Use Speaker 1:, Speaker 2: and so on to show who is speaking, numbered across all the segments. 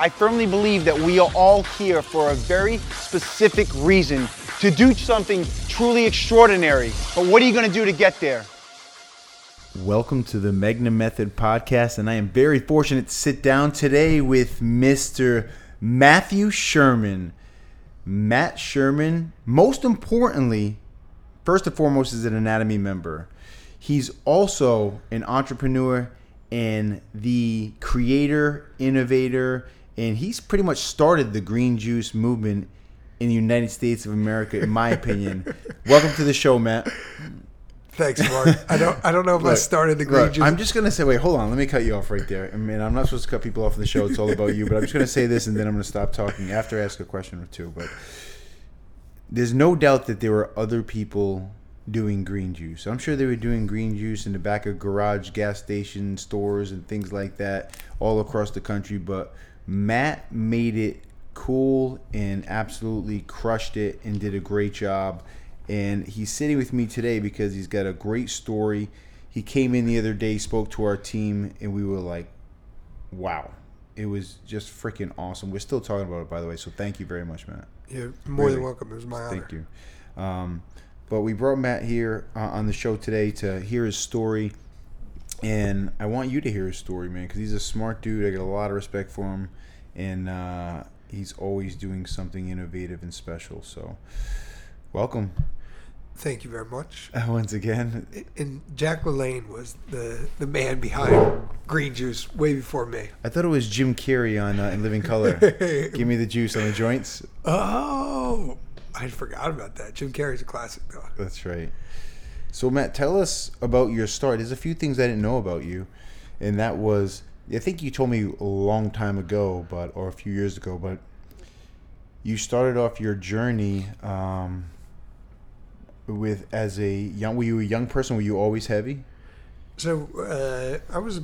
Speaker 1: I firmly believe that we are all here for a very specific reason to do something truly extraordinary. But what are you going to do to get there?
Speaker 2: Welcome to the Megna Method podcast, and I am very fortunate to sit down today with Mr. Matthew Sherman. Matt Sherman, most importantly, first and foremost, is an anatomy member. He's also an entrepreneur and the creator, innovator, and he's pretty much started the green juice movement in the United States of America, in my opinion. Welcome to the show, Matt.
Speaker 3: Thanks, Mark. I don't. I don't know if I started the green
Speaker 2: look,
Speaker 3: juice.
Speaker 2: I'm just gonna say, wait, hold on. Let me cut you off right there. I mean, I'm not supposed to cut people off in the show. It's all about you. But I'm just gonna say this, and then I'm gonna stop talking after I ask a question or two. But there's no doubt that there were other people doing green juice. I'm sure they were doing green juice in the back of garage, gas station stores, and things like that all across the country. But Matt made it cool and absolutely crushed it and did a great job. And he's sitting with me today because he's got a great story. He came in the other day, spoke to our team, and we were like, wow. It was just freaking awesome. We're still talking about it, by the way. So thank you very much, Matt.
Speaker 3: You're more than welcome. It was my honor.
Speaker 2: Thank you. Um, but we brought Matt here uh, on the show today to hear his story, and I want you to hear his story, man, because he's a smart dude. I got a lot of respect for him, and uh, he's always doing something innovative and special. So, welcome
Speaker 3: Thank you very much.
Speaker 2: uh, once again.
Speaker 3: And Jack LaLanne was the the man behind green juice way before me.
Speaker 2: I thought it was Jim Carrey on uh, In Living Color. Give me the juice on the joints.
Speaker 3: Oh, I forgot about that. Jim Carrey's a classic, though.
Speaker 2: That's right. So Matt, tell us about your start. There's a few things I didn't know about you, and that was I think you told me a long time ago, but or a few years ago, but you started off your journey um, with as a young. Were you a young person? Were you always heavy?
Speaker 3: So uh, I was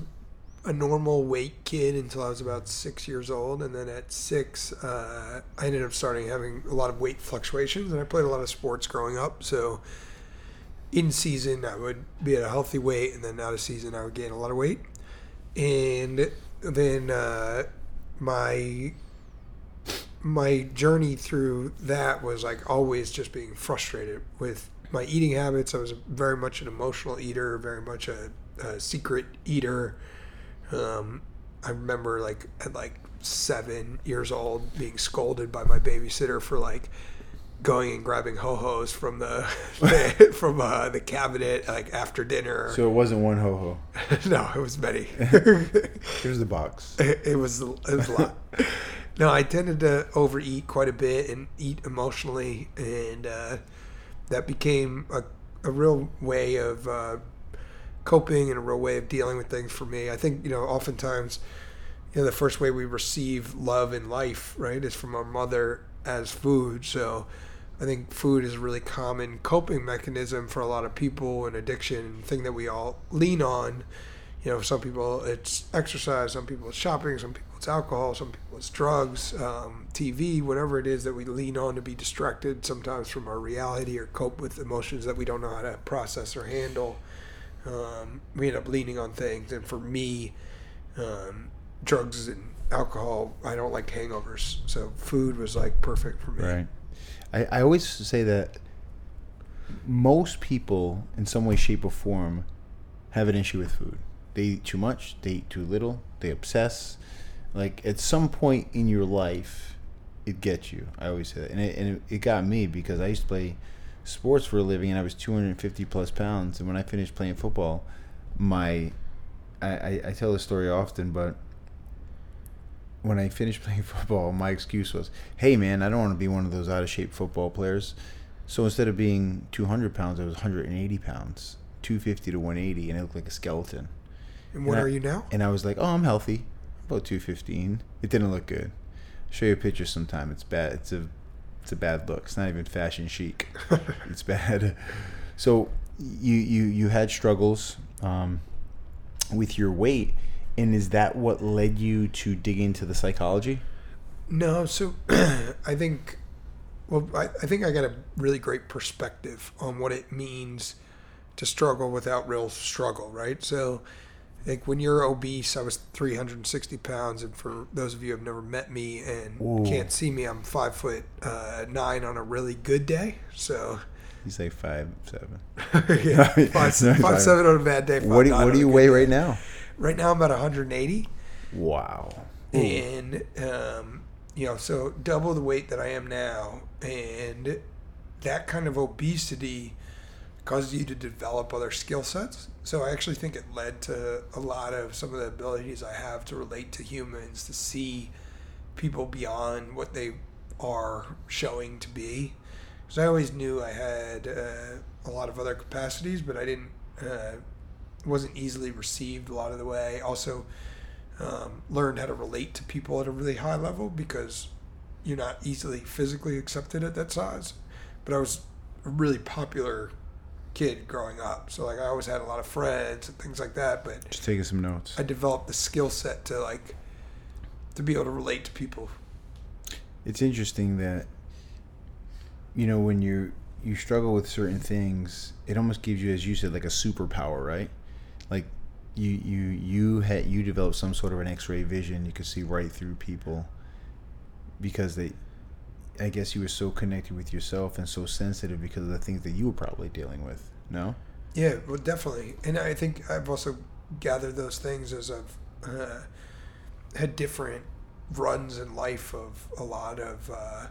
Speaker 3: a normal weight kid until I was about six years old, and then at six, uh, I ended up starting having a lot of weight fluctuations, and I played a lot of sports growing up. So in season, I would be at a healthy weight, and then out of season, I would gain a lot of weight. And then uh, my my journey through that was like always just being frustrated with my eating habits. I was very much an emotional eater, very much a, a secret eater. Um, I remember like at like seven years old being scolded by my babysitter for like going and grabbing ho hos from the from uh, the cabinet like after dinner.
Speaker 2: So it wasn't one ho ho.
Speaker 3: no, it was many.
Speaker 2: Here's the box.
Speaker 3: it, it was it was a lot. no, I tended to overeat quite a bit and eat emotionally, and uh, that became a, a real way of uh, coping and a real way of dealing with things for me. I think you know, oftentimes, you know, the first way we receive love in life, right, is from our mother as food. So. I think food is a really common coping mechanism for a lot of people, an addiction, thing that we all lean on you know, some people it's exercise, some people it's shopping, some people it's alcohol, some people it's drugs, um, TV, whatever it is that we lean on to be distracted sometimes from our reality or cope with emotions that we don't know how to process or handle. Um, we end up leaning on things, and for me, um, drugs and alcohol, I don't like hangovers, so food was like perfect for me.
Speaker 2: Right. I, I always say that most people, in some way, shape, or form, have an issue with food. They eat too much, they eat too little, they obsess. Like, at some point in your life, it gets you. I always say that. And it, and it, got me because I used to play sports for a living and I was 250 plus pounds. And when I finished playing football, my. I, I, I tell this story often, but when I finished playing football, my excuse was, "Hey, man, I don't want to be one of those out of shape football players." So instead of being 200 pounds, I was 180 pounds, 250 to 180, and I looked like a skeleton.
Speaker 3: And what
Speaker 2: And I-
Speaker 3: are you now?
Speaker 2: And I was like, "Oh, I'm healthy, about 215." It didn't look good. show you a picture sometime. It's bad. It's a It's a bad look. It's not even fashion chic. it's bad. So you you you had struggles um, with your weight, and is that what led you to dig into the psychology?
Speaker 3: No, so I think, well, I, I think I got a really great perspective on what it means to struggle without real struggle, right? So, like when you're obese, I was 360 pounds, and for those of you who have never met me and
Speaker 2: Ooh.
Speaker 3: can't see me, I'm five foot uh, nine on a really good day. So,
Speaker 2: You say five seven.
Speaker 3: yeah, five,
Speaker 2: No,
Speaker 3: five seven on a bad day.
Speaker 2: What do,
Speaker 3: 5'9"
Speaker 2: what do you weigh
Speaker 3: day.
Speaker 2: right now?
Speaker 3: Right now, I'm about 180.
Speaker 2: Wow.
Speaker 3: and um, you know, so double the weight that I am now, and that kind of obesity causes you to develop other skill sets. So I actually think it led to a lot of some of the abilities I have to relate to humans, to see people beyond what they are showing to be. Because I always knew I had uh, a lot of other capacities, but I didn't. Uh, wasn't easily received a lot of the way. Also, um, learned how to relate to people at a really high level because you're not easily physically accepted at that size. But I was a really popular kid growing up, so like I always had a lot of friends and things like that. But
Speaker 2: Just taking some notes.
Speaker 3: I developed the skill set to like to be able to relate to people.
Speaker 2: It's interesting that you know when you you struggle with certain things, it almost gives you, as you said, like a superpower, right? Like you you you had you developed some sort of an X-ray vision. You could see right through people because they. I guess you were so connected with yourself and so sensitive because of the things that you were probably dealing with. No.
Speaker 3: Yeah, well, definitely. And I think I've also gathered those things as I've uh, had different runs in life of a lot of uh,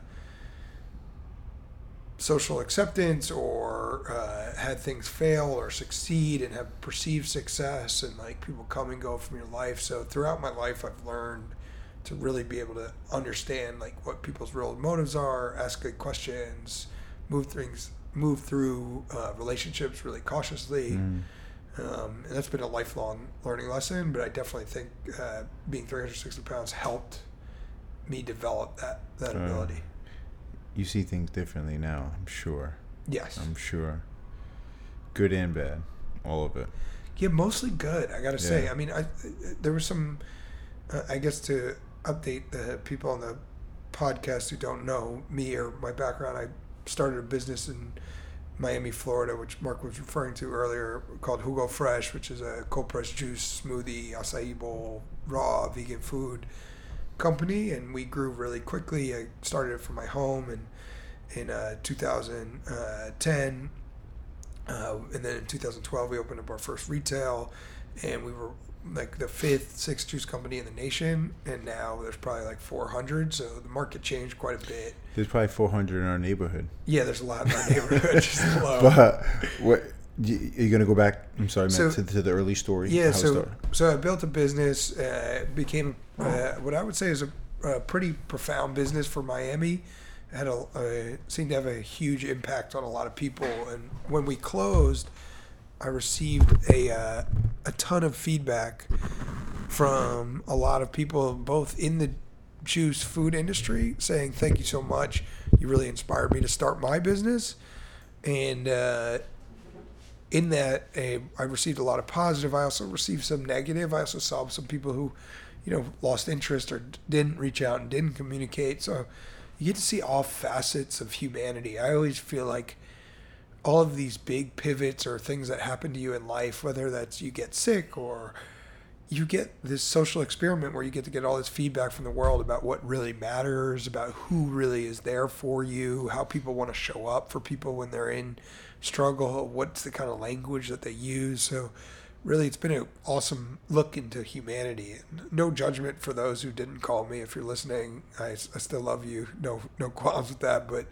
Speaker 3: social acceptance or uh, had things fail or succeed and have perceived success and like people come and go from your life. So throughout my life, I've learned to really be able to understand like what people's real motives are, ask good questions, move things, move through uh, relationships really cautiously.
Speaker 2: Mm.
Speaker 3: Um, and that's been a lifelong learning lesson. But I definitely think uh, being 360 pounds helped me develop that that ability.
Speaker 2: You see things differently now. I'm sure.
Speaker 3: Yes.
Speaker 2: I'm sure. Good and bad, all of it.
Speaker 3: Yeah, mostly good. I gotta say. I mean, I there was some. Uh, I guess to update the people on the podcast who don't know me or my background, I started a business in Miami, Florida, which Mark was referring to earlier, called JugoFresh, which is a cold pressed juice, smoothie, acai bowl, raw vegan food company, and we grew really quickly. I started it from my home, and in uh, 2010. Uh, and then in 2012, we opened up our first retail, and we were like the fifth, sixth juice company in the nation. And now there's probably like 400. So the market changed quite a bit.
Speaker 2: There's probably 400 in our neighborhood.
Speaker 3: Yeah, there's a lot in our neighborhood. just.
Speaker 2: But what are you gonna go back? I'm sorry, Matt,
Speaker 3: So-
Speaker 2: to, to the early story.
Speaker 3: Yeah, so so I built a business, uh, became uh, what I would say is a, a pretty profound business for Miami. It had a uh, seemed to have a huge impact on a lot of people, and when we closed, I received a uh, a ton of feedback from a lot of people, both in the juice food industry, saying thank you so much. You really inspired me to start my business, and. In that uh, I received a lot of positive. I also received some negative. I also saw some people who, you know, lost interest or didn't reach out and didn't communicate. So you get to see all facets of humanity. I always feel like all of these big pivots or things that happen to you in life, whether that's you get sick or you get this social experiment where you get to get all this feedback from the world about what really matters, about who really is there for you, how people want to show up for people when they're in struggle, what's the kind of language that they use. So, really, it's been an awesome look into humanity. No judgment for those who didn't call me. If you're listening, I, I still love you. No, no qualms with that. But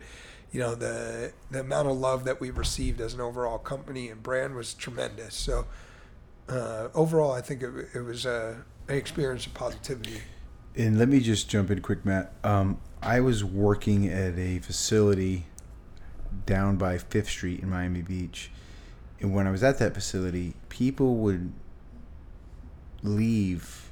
Speaker 3: you know, the the amount of love that we received as an overall company and brand was tremendous. So uh, overall, I think it, it was uh, an experience of positivity.
Speaker 2: And let me just jump in quick, Matt. Um, I was working at a facility down by Fifth Street in Miami Beach, and when I was at that facility, people would leave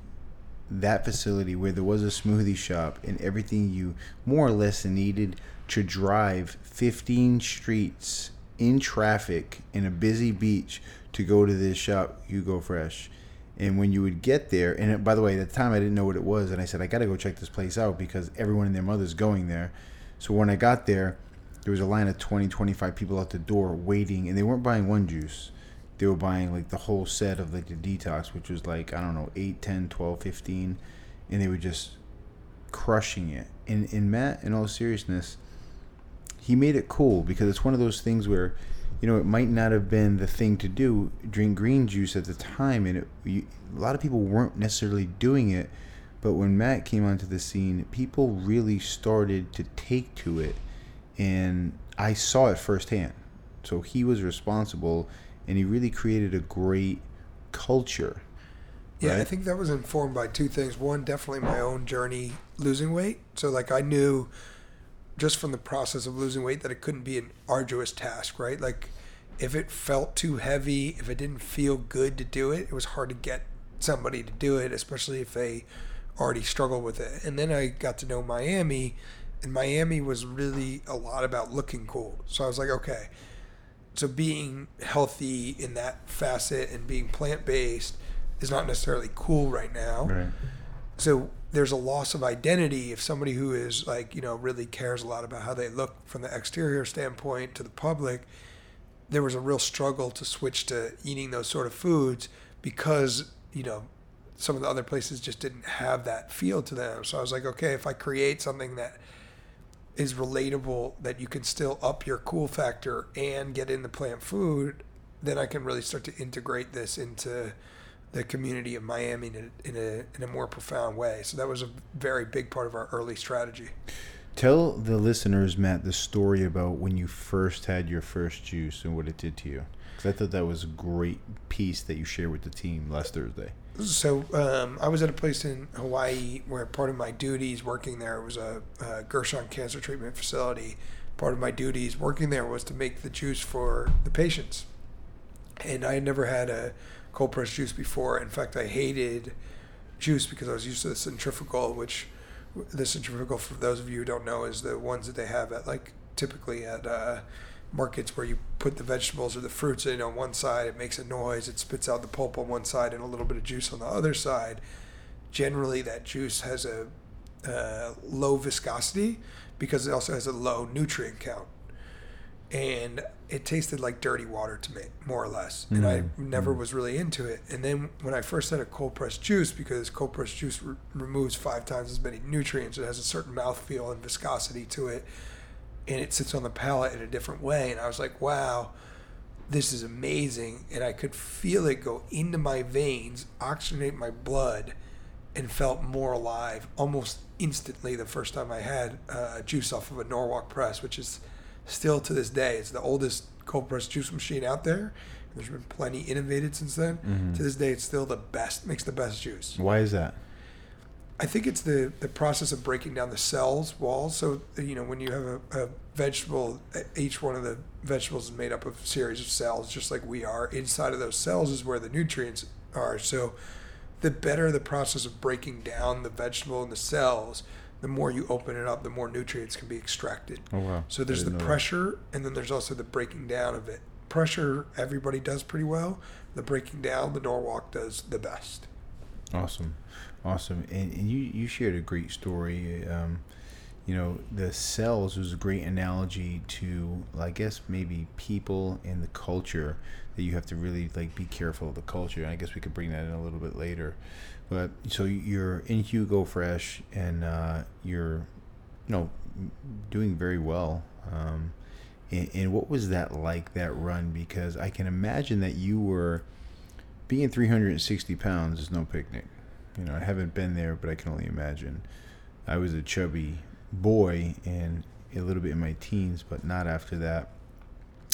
Speaker 2: that facility where there was a smoothie shop and everything you more or less needed to drive 15 streets in traffic in a busy beach to go to this shop, JugoFresh. And when you would get there, and by the way, at the time I didn't know what it was, and I said I got to go check this place out because everyone and their mother's going there. So when I got there, there was a line of 20, 25 people at the door waiting, and they weren't buying one juice. They were buying like the whole set of like the detox, which was like, I don't know, 8, 10, 12, 15. And they were just crushing it. And, and Matt, in all seriousness, he made it cool because it's one of those things where, you know, it might not have been the thing to do, drink green juice at the time. And it, you, a lot of people weren't necessarily doing it. But when Matt came onto the scene, people really started to take to it and I saw it firsthand. So he was responsible, and he really created a great culture.
Speaker 3: Yeah, I think that was informed by two things. One, definitely my own journey losing weight. So, like, I knew just from the process of losing weight that it couldn't be an arduous task, right? Like, if it felt too heavy, if it didn't feel good to do it, it was hard to get somebody to do it, especially if they already struggled with it. And then I got to know Miami, and Miami was really a lot about looking cool. So I was like, okay, so being healthy in that facet and being plant based is not necessarily cool right now.
Speaker 2: Right.
Speaker 3: So there's a loss of identity if somebody who is like, you know, really cares a lot about how they look from the exterior standpoint to the public. There was a real struggle to switch to eating those sort of foods because, you know, some of the other places just didn't have that feel to them. So I was like, okay, if I create something that is relatable that you can still up your cool factor and get in the plant food, then I can really start to integrate this into the community of Miami in a, in a, in a more profound way. So that was a very big part of our early strategy.
Speaker 2: Tell the listeners, Matt, the story about when you first had your first juice and what it did to you. Because I thought that was a great piece that you shared with the team last Thursday.
Speaker 3: So um, I was at a place in Hawaii where part of my duties working there was a, a Gerson Cancer Treatment Facility. Part of my duties working there was to make the juice for the patients. And I had never had a cold pressed juice before. In fact, I hated juice because I was used to the centrifugal, which the centrifugal, for those of you who don't know, is the ones that they have at like typically at uh, markets where you put the vegetables or the fruits in on one side, it makes a noise, it spits out the pulp on one side and a little bit of juice on the other side. Generally, that juice has a uh, low viscosity because it also has a low nutrient count. And it tasted like dirty water to me, more or less. And I never was really into it. And then when I first had a cold pressed juice, because cold pressed juice re- removes five times as many nutrients, it has a certain mouthfeel and viscosity to it and it sits on the palate in a different way. And I was like, wow, this is amazing. And I could feel it go into my veins, oxygenate my blood, and felt more alive almost instantly the first time I had uh, juice off of a Norwalk press, which is still to this day, it's the oldest cold press juice machine out there. There's been plenty innovated since then. To this day, it's still the best, makes the best juice.
Speaker 2: Why is that?
Speaker 3: I think it's the, the process of breaking down the cells walls. So you know when you have a, a vegetable, each one of the vegetables is made up of a series of cells, just like we are. Inside of those cells is where the nutrients are. So the better the process of breaking down the vegetable and the cells, the more you open it up, the more nutrients can be extracted.
Speaker 2: Oh, wow.
Speaker 3: So there's the
Speaker 2: didn't that.
Speaker 3: pressure, and then there's also the breaking down of it. Pressure, everybody does pretty well. The breaking down, the Norwalk does the best.
Speaker 2: Awesome, awesome. And, and you you shared a great story. Um, you know, the cells was a great analogy to, I guess, maybe people and the culture that you have to really like be careful of the culture. I guess we could bring that in a little bit later. But so you're in JugoFresh and uh, you're, you know, doing very well. Um, and, and what was that like that run? Because I can imagine that you were being 360 pounds is no picnic. You know, I haven't been there, but I can only imagine. I was a chubby boy and a little bit in my teens, but not after that.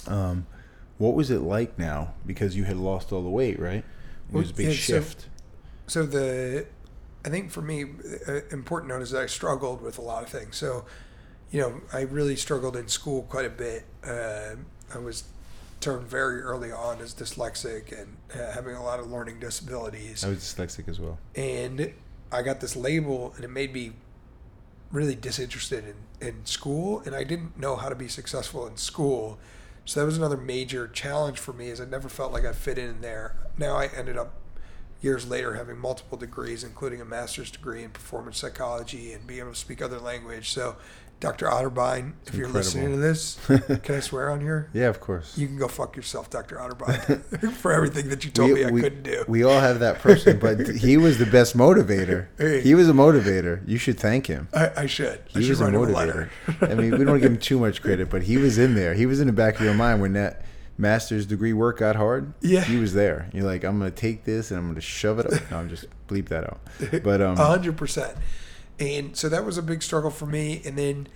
Speaker 2: Um, what was it like now? Because you had lost all the weight, right? It was a big
Speaker 3: Yeah, so-
Speaker 2: shift.
Speaker 3: So the, I think for me, uh, important note is that I struggled with a lot of things. So, you know, I really struggled in school quite a bit. Uh, I was termed very early on as dyslexic and uh, having a lot of learning disabilities.
Speaker 2: I was dyslexic as well.
Speaker 3: and I got this label, and it made me really disinterested in, in school, and I didn't know how to be successful in school. So that was another major challenge for me, is I never felt like I fit in there. Now I ended up years later having multiple degrees, including a master's degree in performance psychology and being able to speak other language. So, Dr. Otterbein, if you're listening to this, can I swear on here?
Speaker 2: Yeah, of course.
Speaker 3: You can go fuck yourself, Dr. Otterbein, for everything that you told me I couldn't do.
Speaker 2: We all have that person, but he was the best motivator.
Speaker 3: Hey.
Speaker 2: He was a motivator. You should thank him.
Speaker 3: I, I should. I
Speaker 2: He
Speaker 3: should
Speaker 2: was a
Speaker 3: write a
Speaker 2: motivator.
Speaker 3: letter.
Speaker 2: I mean, we don't give him too much credit, but he was in there. He was in the back of your mind when that master's degree work got hard.
Speaker 3: Yeah.
Speaker 2: he was there. You're like, I'm gonna take this and I'm gonna shove it up. No, I'm just bleep that out. But um,
Speaker 3: A hundred percent. And so that was a big struggle for me. And then,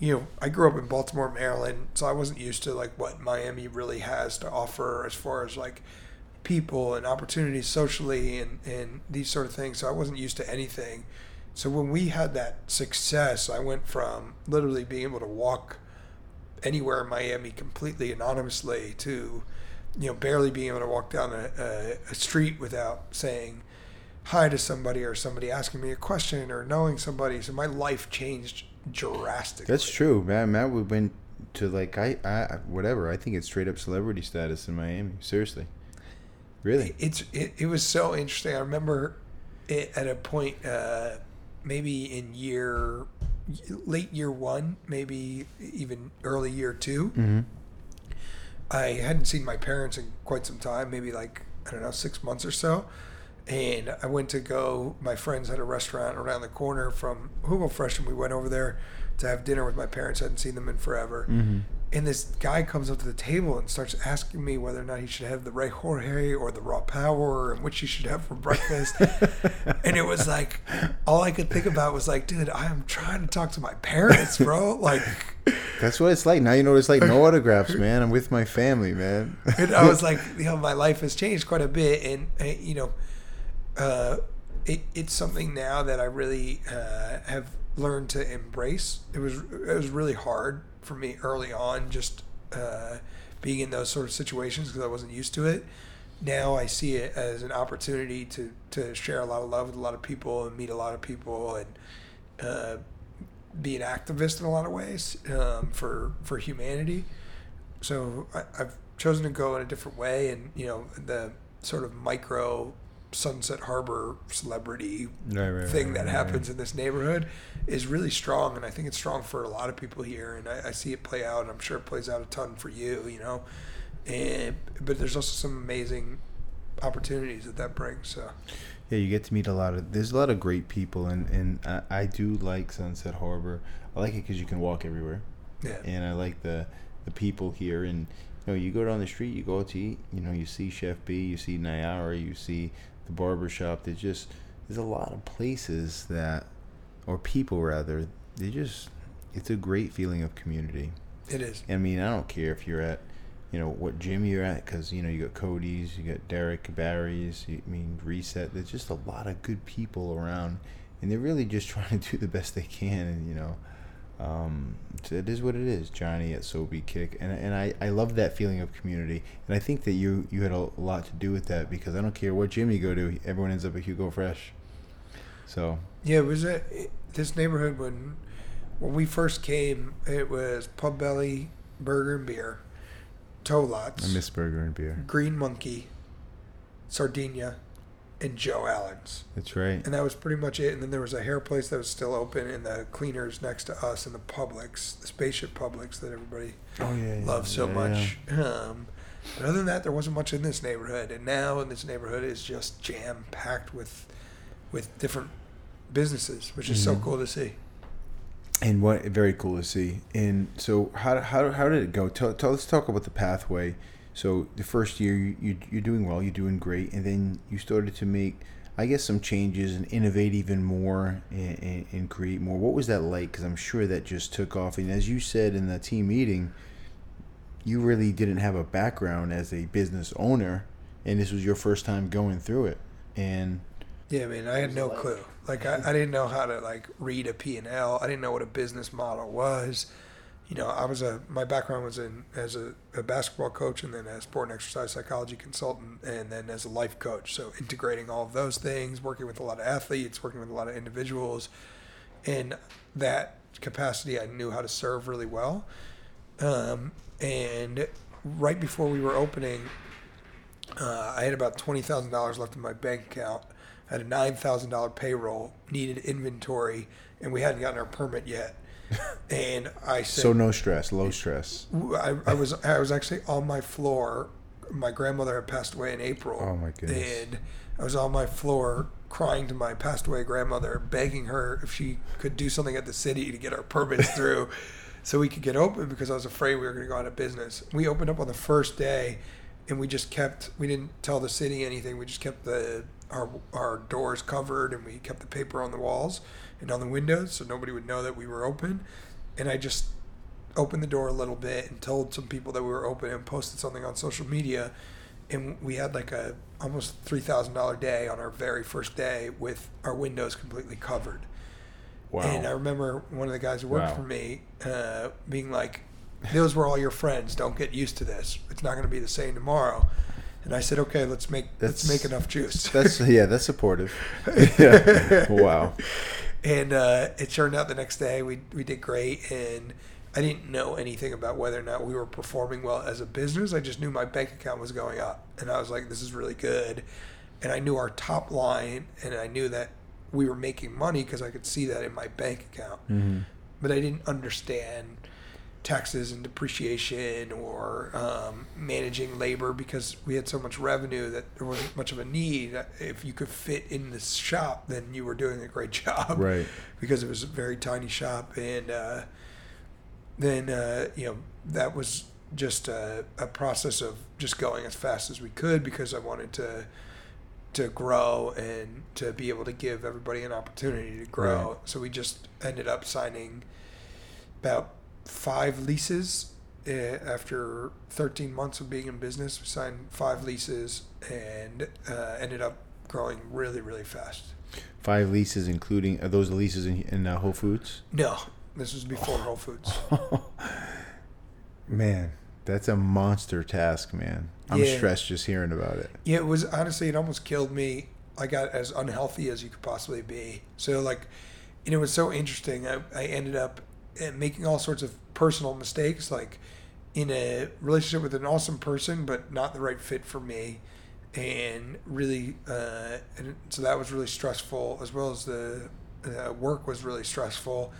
Speaker 3: you know, I grew up in Baltimore, Maryland, so I wasn't used to like what Miami really has to offer as far as like people and opportunities socially and, and these sort of things. So I wasn't used to anything. So when we had that success, I went from literally being able to walk anywhere in Miami completely anonymously to, you know, barely being able to walk down a, a, a street without saying hi to somebody or somebody asking me a question or knowing somebody. So my life changed drastically.
Speaker 2: that's true, man. Matt, we went to like I, I whatever. I think it's straight up celebrity status in Miami. Seriously, really.
Speaker 3: It's it, it was so interesting. I remember it at a point, uh, maybe in year late year one, maybe even early year 2
Speaker 2: Mm-hmm.
Speaker 3: I hadn't seen my parents in quite some time, maybe like I don't know six months or so. And I went to go. My friends had a restaurant around the corner from JugoFresh, and we went over there to have dinner with my parents. I hadn't seen them in forever.
Speaker 2: Mm-hmm.
Speaker 3: And this guy comes up to the table and starts asking me whether or not he should have the Ray Jorge or the Raw Power and which he should have for breakfast. and it was like, all I could think about was like, dude, I am trying to talk to my parents, bro. Like,
Speaker 2: That's what it's like. Now you know what it's like. No autographs, man. I'm with my family, man.
Speaker 3: and I was like, you know, my life has changed quite a bit, and uh, you know, uh, it, it's something now that I really uh, have learned to embrace. It was it was really hard for me early on, just uh, being in those sort of situations because I wasn't used to it. Now I see it as an opportunity to to share a lot of love with a lot of people and meet a lot of people and. Uh, be an activist in a lot of ways um, for for humanity so I, I've chosen to go in a different way, and you know the sort of micro Sunset Harbor celebrity
Speaker 2: Right, right,
Speaker 3: thing
Speaker 2: right,
Speaker 3: that happens in this neighborhood is really strong, and I think it's strong for a lot of people here, and I, I see it play out, and I'm sure it plays out a ton for you, you know, and but there's also some amazing opportunities that that brings. So
Speaker 2: Yeah, you get to meet a lot of. There's a lot of great people, and and I, I do like Sunset Harbor. I like it because you can walk everywhere,
Speaker 3: yeah,
Speaker 2: and I like the the people here. And you know, you go down the street, you go out to eat. You know, you see Chef B, you see Nyara, you see the barber shop. There's just there's a lot of places that, or people rather. They just it's a great feeling of community.
Speaker 3: it is.
Speaker 2: I mean, I don't care if you're at, you know, what gym you're at, because you know you got Cody's, you got Derek Barry's. You, I mean, Reset. There's just a lot of good people around, and they're really just trying to do the best they can. And you know, um, it is what it is. Johnny at Sobe Kick, and and I I love that feeling of community, and I think that you you had a lot to do with that because I don't care what gym you go to, everyone ends up at JugoFresh. So
Speaker 3: Yeah, it was a, it, this neighborhood when when we first came. It was Pubbelly, Burger and Beer, Toe Lots.
Speaker 2: I miss burger and beer.
Speaker 3: Green Monkey, Sardinia, and Joe Allen's.
Speaker 2: That's right.
Speaker 3: And that was pretty much it. And then there was a hair place that was still open, and the cleaners next to us, and the Publix, the spaceship Publix that everybody
Speaker 2: Oh yeah, yeah,
Speaker 3: loves so
Speaker 2: yeah,
Speaker 3: much. Um, but other than that, there wasn't much in this neighborhood. And now, in this neighborhood, is just jam packed with with different businesses, which is so
Speaker 2: Mhm.
Speaker 3: cool to see.
Speaker 2: And what very cool to see. And so, how how how did it go? Tell, tell let's talk about the pathway. So the first year you, you you're doing well, you're doing great, and then you started to make, I guess, some changes and innovate even more and, and, and create more. What was that like? Because I'm sure that just took off. And as you said in the team meeting, you really didn't have a background as a business owner, and this was your first time going through it. And
Speaker 3: Yeah, I mean, I had no clue. Like, I, I didn't know how to like read a P and L. I didn't know what a business model was. You know, I was a my background was in as a, a basketball coach and then as sport and exercise psychology consultant and then as a life coach. So integrating all of those things, working with a lot of athletes, working with a lot of individuals, and that capacity I knew how to serve really well. Um, and right before we were opening, uh, I had about twenty thousand dollars left in my bank account. I had a nine thousand dollar payroll, needed inventory, and we hadn't gotten our permit yet. And I said,
Speaker 2: So no stress, low stress.
Speaker 3: I, I was I was actually on my floor. My grandmother had passed away in April.
Speaker 2: Oh, my goodness.
Speaker 3: And I was on my floor crying to my passed away grandmother, begging her if she could do something at the city to get our permits through, so we could get open because I was afraid we were going to go out of business. We opened up on the first day, and we just kept. We didn't tell the city anything. We just kept the our our doors covered, and we kept the paper on the walls and on the windows, so nobody would know that we were open. And I just opened the door a little bit and told some people that we were open and posted something on social media and we had like a almost three thousand dollar day on our very first day with our windows completely covered.
Speaker 2: Wow.
Speaker 3: And I remember one of the guys who worked
Speaker 2: Wow.
Speaker 3: for me uh, being like, "Those were all your friends. Don't get used to this. It's not going to be the same tomorrow." And I said, "Okay, let's make let's make enough juice."
Speaker 2: That's yeah, that's supportive. yeah. Wow.
Speaker 3: And uh, it turned out the next day we we did great and I didn't know anything about whether or not we were performing well as a business. I just knew my bank account was going up, and I was like, "This is really good." And I knew our top line, and I knew that we were making money because I could see that in my bank account.
Speaker 2: Mm-hmm.
Speaker 3: But I didn't understand taxes and depreciation or um, managing labor because we had so much revenue that there wasn't much of a need. If you could fit in the shop, then you were doing a great job
Speaker 2: Right.
Speaker 3: because it was a very tiny shop and uh, then uh, you know that was just a, a process of just going as fast as we could because I wanted to to grow and to be able to give everybody an opportunity to grow.
Speaker 2: Right.
Speaker 3: So we just ended up signing about five leases uh, after 13 months of being in business. We signed five leases and uh, ended up growing really really fast.
Speaker 2: Five leases, including are those leases in, in uh, Whole Foods?
Speaker 3: No, this was before Whole Foods.
Speaker 2: Man, that's a monster task, man. I'm
Speaker 3: Yeah.
Speaker 2: stressed just hearing about it.
Speaker 3: Yeah, it was honestly, it almost killed me. I got as unhealthy as you could possibly be. So, like, and it was so interesting. I, I ended up uh, making all sorts of personal mistakes, like in a relationship with an awesome person, but not the right fit for me. And really, uh, and so that was really stressful, as well as the uh, work was really stressful.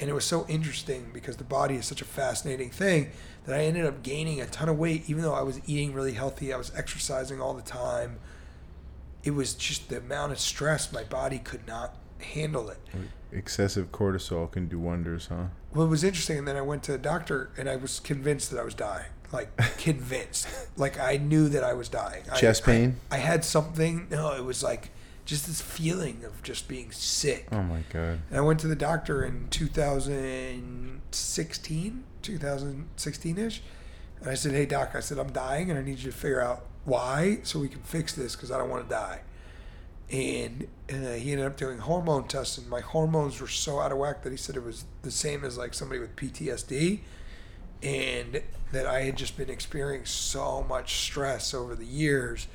Speaker 3: And it was so interesting because the body is such a fascinating thing that I ended up gaining a ton of weight, even though I was eating really healthy. I was exercising all the time. It was just the amount of stress my body could not handle it.
Speaker 2: Excessive cortisol can do wonders, huh?
Speaker 3: Well, it was interesting. And then I went to the doctor and I was convinced that I was dying. Like, convinced. like, I knew that I was dying. I-
Speaker 2: Chest pain?
Speaker 3: I, I had something. No, it was like just this feeling of just being sick.
Speaker 2: Oh my god.
Speaker 3: And I went to the doctor in 2016, 2016 ish. And I said, Hey, doc, I said, I'm dying and I need you to figure out why so we can fix this because I don't want to die. And uh, he ended up doing hormone tests, and my hormones were so out of whack that he said it was the same as like somebody with PTSD. And that I had just been experiencing so much stress over the years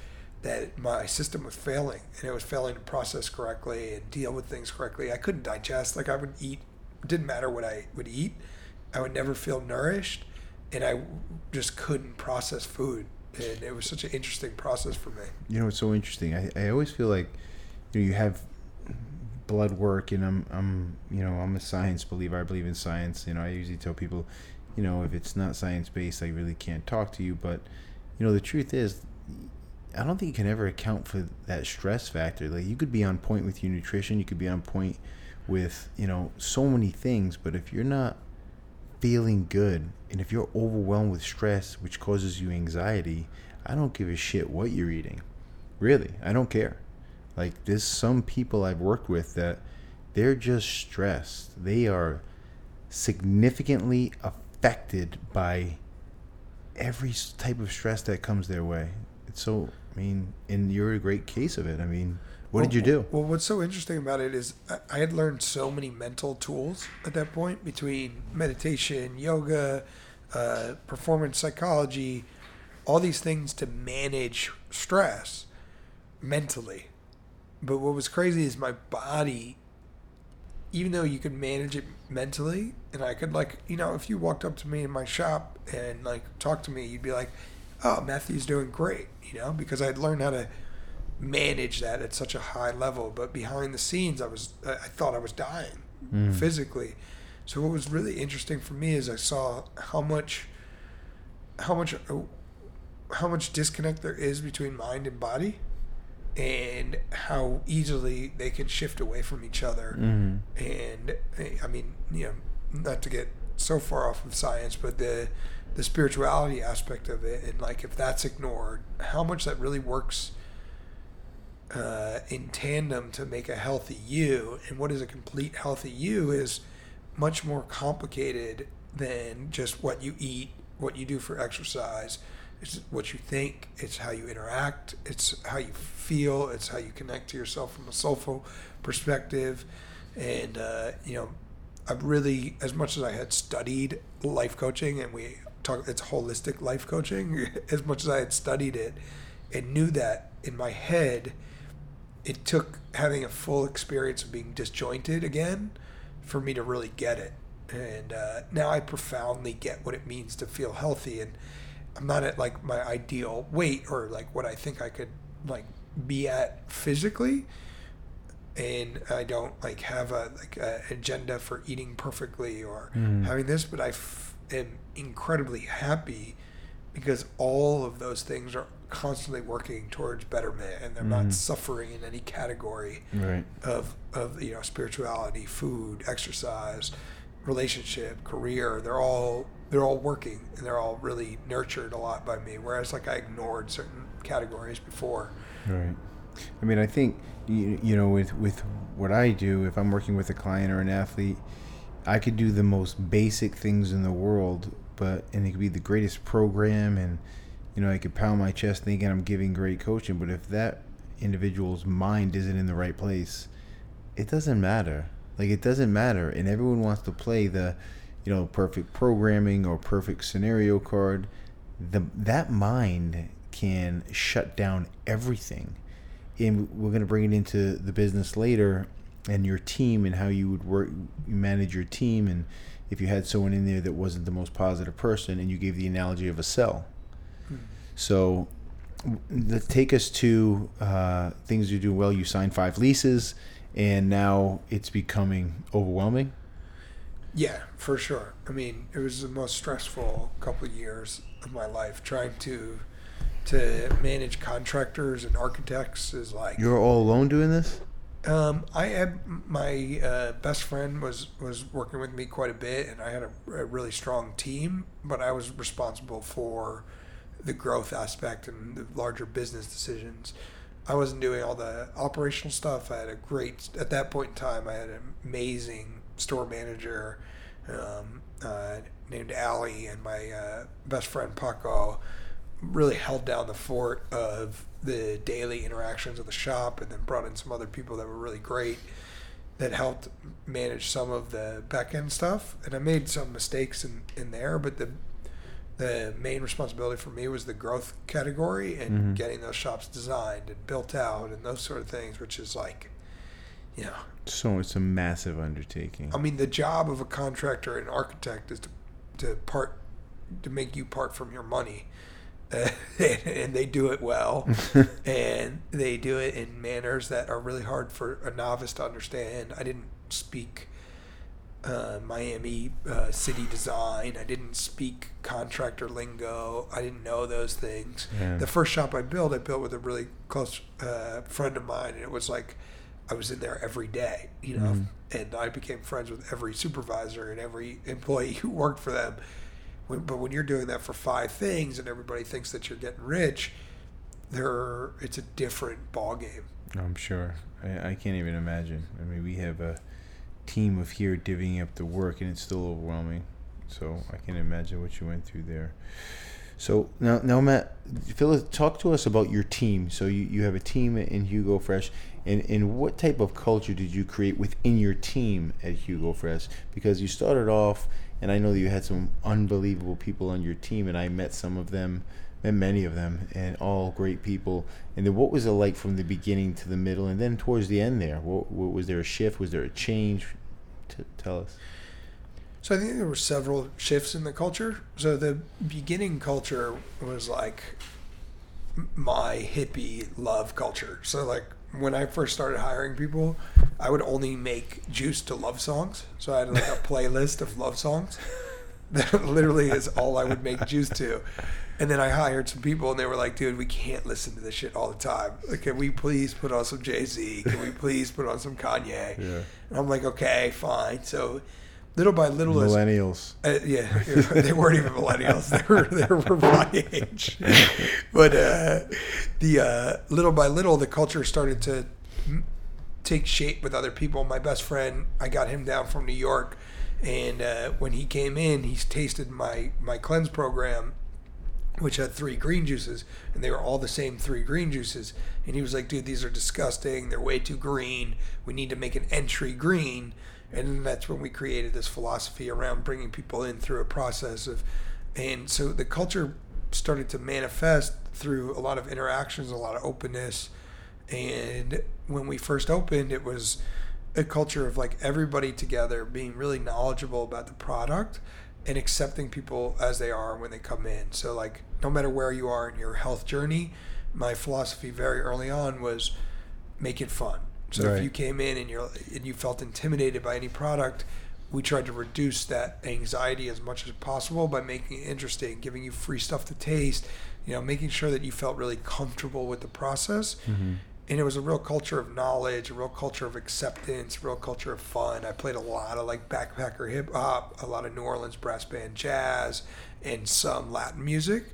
Speaker 3: that my system was failing and it was failing to process correctly and deal with things correctly. I couldn't digest. Like I would eat, didn't matter what I would eat, I would never feel nourished, and I just couldn't process food. And it was such an interesting process for me.
Speaker 2: You know, it's so interesting. I, I always feel like you know you have blood work, and I'm I'm you know I'm a science believer. I believe in science. You know, I usually tell people, you know, if it's not science based, I really can't talk to you. But you know, the truth is, I don't think you can ever account for that stress factor. Like you could be on point with your nutrition, you could be on point with you know so many things, but if you're not feeling good and if you're overwhelmed with stress which causes you anxiety i don't give a shit what you're eating really i don't care like there's some people i've worked with that they're just stressed. They are significantly affected by every type of stress that comes their way. It's so i mean and you're a great case of it. I mean what did you do?
Speaker 3: Well, what's so interesting about it is I- I had learned so many mental tools at that point between meditation, yoga, uh, performance psychology, all these things to manage stress mentally. But what was crazy is my body, even though you could manage it mentally, and I could like, you know, if you walked up to me in my shop and like talked to me, you'd be like, "Oh, Matthew's doing great," you know, because I'd learned how to manage that at such a high level. But behind the scenes, I was, I I thought I was dying mm. physically. So what was really interesting for me is I saw how much, how much, how much disconnect there is between mind and body and how easily they can shift away from each other. And eh, I mean, you know, not to get so far off of science, but the the spirituality aspect of it, and like if that's ignored, how much that really works uh, in tandem to make a healthy you. And what is a complete healthy you is much more complicated than just what you eat, what you do for exercise. It's what you think. It's how you interact. It's how you feel. It's how you connect to yourself from a soulful perspective. And uh, you know, I've really, as much as I had studied life coaching, and we talk, it's holistic life coaching. As much as I had studied it, and knew that in my head, it took having a full experience of being disjointed again for me to really get it. And uh, now I profoundly get what it means to feel healthy. And I'm not at like my ideal weight or like what I think I could like be at physically. And I don't like have a like a agenda for eating perfectly or mm. having this, but I f- am incredibly happy because all of those things are constantly working towards betterment and they're not mm. suffering in any category
Speaker 2: Right.
Speaker 3: of of you know spirituality, food, exercise, relationship, career. They're all they're all working and they're all really nurtured a lot by me. Whereas like I ignored certain categories before.
Speaker 2: Right. I mean, I think you, you know with with what I do, if I'm working with a client or an athlete, I could do the most basic things in the world, but and it could be the greatest program, and you know I could pound my chest thinking I'm giving great coaching, but if that individual's mind isn't in the right place, it doesn't matter. Like it doesn't matter, and everyone wants to play the, you know, perfect programming or perfect scenario card. The that mind can shut down everything, and we're gonna bring it into the business later, and your team and how you would work, manage your team, and if you had someone in there that wasn't the most positive person, and you gave the analogy of a cell. So let's take us to uh, things you do well. You signed five leases, and now it's becoming overwhelming.
Speaker 3: Yeah, for sure. I mean, it was the most stressful couple of years of my life trying to to manage contractors and architects is like
Speaker 2: You're all alone doing this.
Speaker 3: Um, I had my uh, best friend was was working with me quite a bit, and I had a, a really strong team. But I was responsible for the growth aspect and the larger business decisions. I wasn't doing all the operational stuff. I had a great at that point in time. I had an amazing store manager um, uh, named Allie, and my uh, best friend Paco really held down the fort of the daily interactions of the shop and then brought in some other people that were really great that helped manage some of the back end stuff. And I made some mistakes in, in there but the the main responsibility for me was the growth category and getting those shops designed and built out and those sort of things which is like know
Speaker 2: So it's a massive undertaking.
Speaker 3: I mean, the job of a contractor and architect is to, to part to make you part from your money, uh, and they do it well, and they do it in manners that are really hard for a novice to understand. I didn't speak uh, Miami uh, city design. I didn't speak contractor lingo. I didn't know those things.
Speaker 2: Yeah.
Speaker 3: The first shop I built, I built with a really close uh, friend of mine, and it was like I was in there every day, you know, mm. and I became friends with every supervisor and every employee who worked for them. When, but when you're doing that for five things and everybody thinks that you're getting rich, there it's a different ball game.
Speaker 2: I'm sure. I, I can't even imagine. I mean, we have a team of here divvying up the work, and it's still overwhelming. So I can imagine what you went through there. So now, now Matt, Phyllis, talk to us about your team. So you, you have a team in JugoFresh, and, and what type of culture did you create within your team at JugoFresh? Because you started off, and I know that you had some unbelievable people on your team, and I met some of them, met many of them, and all great people. And then what was it like from the beginning to the middle, and then towards the end there? What, what was there a shift? Was there a change? T- tell us.
Speaker 3: So I think there were several shifts in the culture. So the beginning culture was like my hippie love culture. So like when I first started hiring people, I would only make juice to love songs. So I had like a playlist of love songs. That literally is all I would make juice to. And then I hired some people, and they were like, "Dude, we can't listen to this shit all the time. Like, can we please put on some Jay Z? Can we please put on some Kanye?"
Speaker 2: Yeah.
Speaker 3: And I'm like, "Okay, fine." So, little by little, as
Speaker 2: Millennials.
Speaker 3: uh, yeah, they weren't even millennials. They were they were my age. But uh, the uh, little by little, the culture started to take shape with other people. My best friend, I got him down from New York, and uh, when he came in, he's tasted my my cleanse program, which had three green juices, and they were all the same three green juices. And he was like, "Dude, these are disgusting. They're way too green. We need to make an entry green." And that's when we created this philosophy around bringing people in through a process of, and so the culture started to manifest through a lot of interactions, a lot of openness. And when we first opened, it was a culture of like everybody together being really knowledgeable about the product and accepting people as they are when they come in. So like no matter where you are in your health journey, my philosophy very early on was make it fun. So
Speaker 2: Right.
Speaker 3: if you came in and you're and you felt intimidated by any product, we tried to reduce that anxiety as much as possible by making it interesting, giving you free stuff to taste, you know, making sure that you felt really comfortable with the process. Mm-hmm. And it was a real culture of knowledge, a real culture of acceptance, a real culture of fun. I played a lot of like backpacker hip hop, a lot of New Orleans brass band jazz, and some Latin music.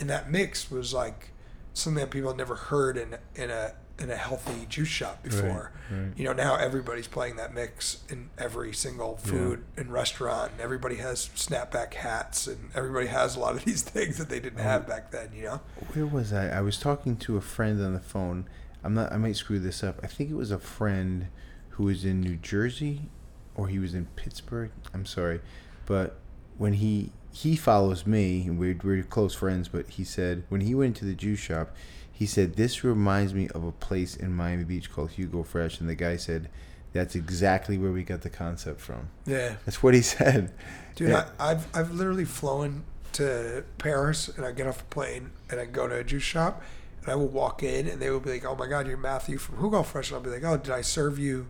Speaker 3: And that mix was like something that people had never heard in in a in a healthy juice shop before.
Speaker 2: right.
Speaker 3: You know, now everybody's playing that mix in every single food and restaurant. And everybody has snapback hats, and everybody has a lot of these things that they didn't oh, have back then. You know.
Speaker 2: Where was I? I was talking to a friend on the phone. I'm not. I might screw this up. I think it was a friend who was in New Jersey, or he was in Pittsburgh. I'm sorry, but when he he follows me, and we're we're close friends. But he said when he went to the juice shop, he said this reminds me of a place in Miami Beach called JugoFresh, and the guy said that's exactly where we got the concept from.
Speaker 3: Yeah.
Speaker 2: That's what he said.
Speaker 3: Dude,
Speaker 2: Yeah.
Speaker 3: I, I've I've literally flown to Paris and I get off a plane and I go to a juice shop and I will walk in and they will be like, "Oh my God, you're Matthew from JugoFresh," and I'll be like, "Oh, did I serve you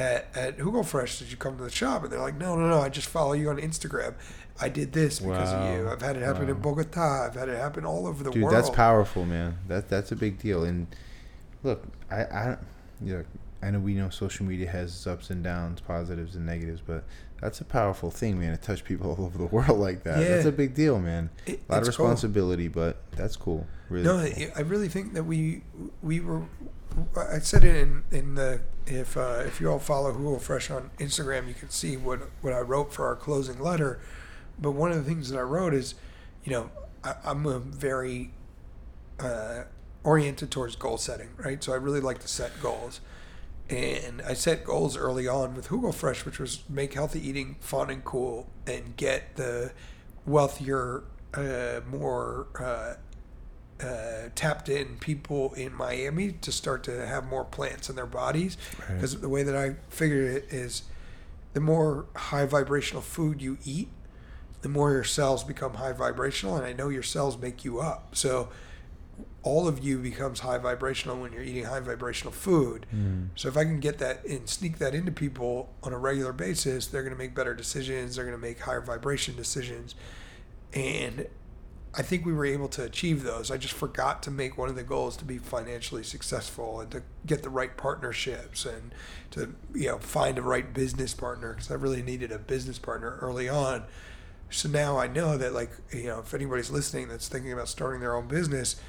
Speaker 3: at at JugoFresh? Did you come to the shop?" And they're like, "No, no, no, I just follow you on Instagram. I did this because
Speaker 2: Wow.
Speaker 3: of you. I've had it happen in Bogota. I've had it happen all over the
Speaker 2: Dude,
Speaker 3: world."
Speaker 2: Dude, that's powerful, man. That that's a big deal. And look, I I you know, I know we know social media has its ups and downs, positives and negatives, but that's a powerful thing, man. To touch people all over the world like that, that's a big deal, man.
Speaker 3: It-
Speaker 2: a lot of
Speaker 3: it's cool.
Speaker 2: responsibility, but that's cool. Really.
Speaker 3: No,
Speaker 2: cool.
Speaker 3: I I really think that we we were. I said it in in the if uh, if you all follow JugoFresh on Instagram, you can see what what I wrote for our closing letter. But one of the things that I wrote is, you know, I, I'm a very uh, oriented towards goal setting, right? So I really like to set goals. And I set goals early on with JugoFresh, which was make healthy eating fun and cool and get the wealthier, uh, more uh, tapped in people in Miami to start to have more plants in their bodies.
Speaker 2: Right.
Speaker 3: Because the way that I figured it is the more high vibrational food you eat, the more your cells become high vibrational. And I know your cells make you up. So all of you becomes high vibrational when you're eating high vibrational food. So if I can get that and sneak that into people on a regular basis, they're going to make better decisions. They're going to make higher vibration decisions. And I think we were able to achieve those. I just forgot to make one of the goals to be financially successful and to get the right partnerships and to you know find a right business partner because I really needed a business partner early on. So now I know that like you know if anybody's listening that's thinking about starting their own business,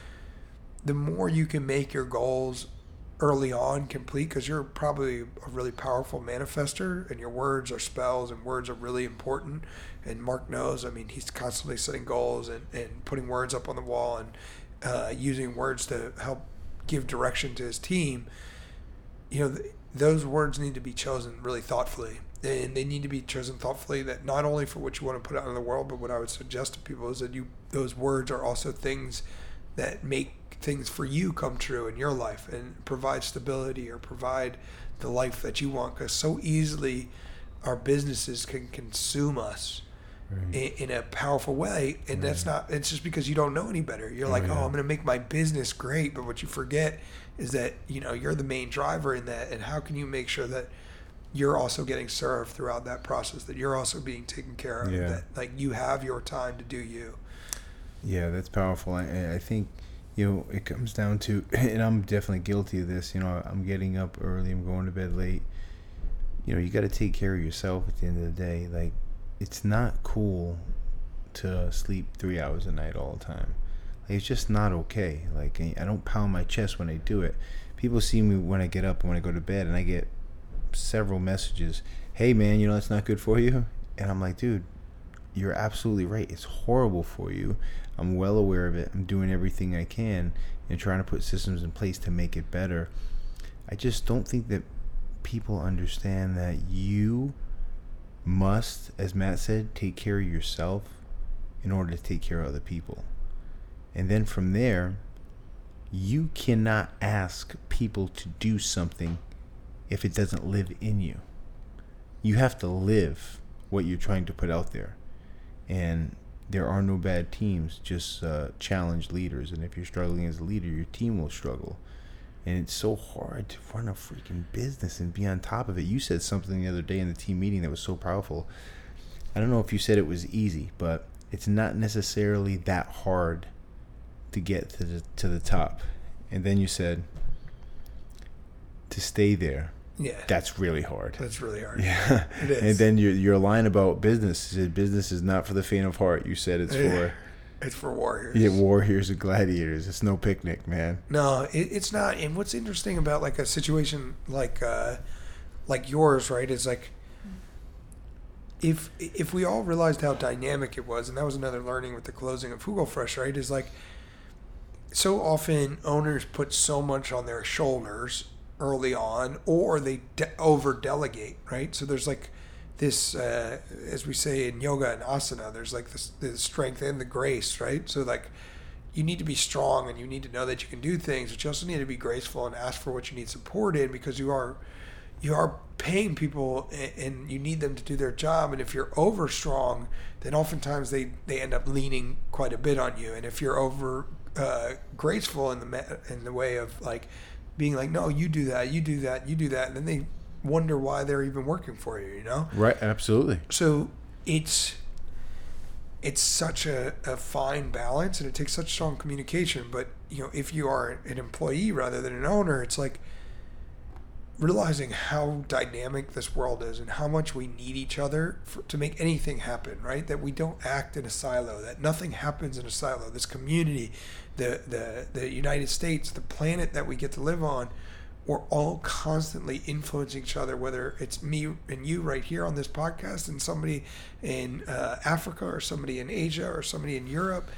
Speaker 3: the more you can make your goals early on complete because you're probably a really powerful manifester and your words are spells and words are really important and mark knows i mean he's constantly setting goals and, and putting words up on the wall and uh, using words to help give direction to his team. You know th- those words need to be chosen really thoughtfully. And they need to be chosen thoughtfully that not only for what you want to put out in the world but what i would suggest to people is that you those words are also things that make things for you come true in your life and provide stability or provide the life that you want. Because so easily our businesses can consume us
Speaker 2: Right.
Speaker 3: in, in a powerful way and that's not it's just because you don't know any better you're like oh, oh,
Speaker 2: yeah.
Speaker 3: oh i'm going to make my business great but what you forget is that you know you're the main driver in that and how can you make sure that you're also getting served throughout that process that you're also being taken care of
Speaker 2: Yeah.
Speaker 3: that like you have your time to do you
Speaker 2: Yeah, that's powerful. I, I think, you know, it comes down to, and I'm definitely guilty of this. You know, I'm getting up early, I'm going to bed late. You know, you got to take care of yourself at the end of the day. Like, it's not cool to sleep three hours a night all the time. Like, it's just not okay. Like, I don't pound my chest when I do it. People see me when I get up and when I go to bed, and I get several messages. Hey, man, you know that's not good for you. And I'm like, dude, you're absolutely right. It's horrible for you. I'm well aware of it. I'm doing everything I can and trying to put systems in place to make it better. I just don't think that people understand that you must, as Matt said, take care of yourself in order to take care of other people. And then from there, you cannot ask people to do something if it doesn't live in you. You have to live what you're trying to put out there. And there are no bad teams, just uh, challenge leaders. And if you're struggling as a leader, your team will struggle. And it's so hard to run a freaking business and be on top of it. You said something the other day in the team meeting that was so powerful. I don't know if you said it was easy, but it's not necessarily that hard to get to the to the top. And then you said to stay there.
Speaker 3: yeah
Speaker 2: That's really hard.
Speaker 3: that's really hard
Speaker 2: Yeah.
Speaker 3: It is.
Speaker 2: And then your your line about business you said business is not for the faint of heart. You said it's for
Speaker 3: it's for warriors
Speaker 2: yeah, warriors and gladiators. It's no picnic, man.
Speaker 3: No, it, it's not. And what's interesting about like a situation like uh, like yours, right, is like if if we all realized how dynamic it was, and that was another learning with the closing of JugoFresh, right, is like so often owners put so much on their shoulders early on, or they de- over delegate, right? So there's like this, uh, as we say in yoga and asana, there's like the strength and the grace, right? So like you need to be strong and you need to know that you can do things, but you also need to be graceful and ask for what you need support in because you are you are paying people and you need them to do their job. And if you're over strong, then oftentimes they, they end up leaning quite a bit on you. And if you're over uh, graceful in the in the way of like being like, no, you do that, you do that, you do that, and then they wonder why they're even working for you. You know
Speaker 2: Right, absolutely.
Speaker 3: so it's it's such a, a fine balance and it takes such strong communication but you know if you are an employee rather than an owner it's like realizing how dynamic this world is and how much we need each other for, to make anything happen right that we don't act in a silo that nothing happens in a silo this community the the the united states the planet that we get to live on we're all constantly influencing each other, whether it's me and you right here on this podcast and somebody in uh, Africa or somebody in Asia or somebody in Europe.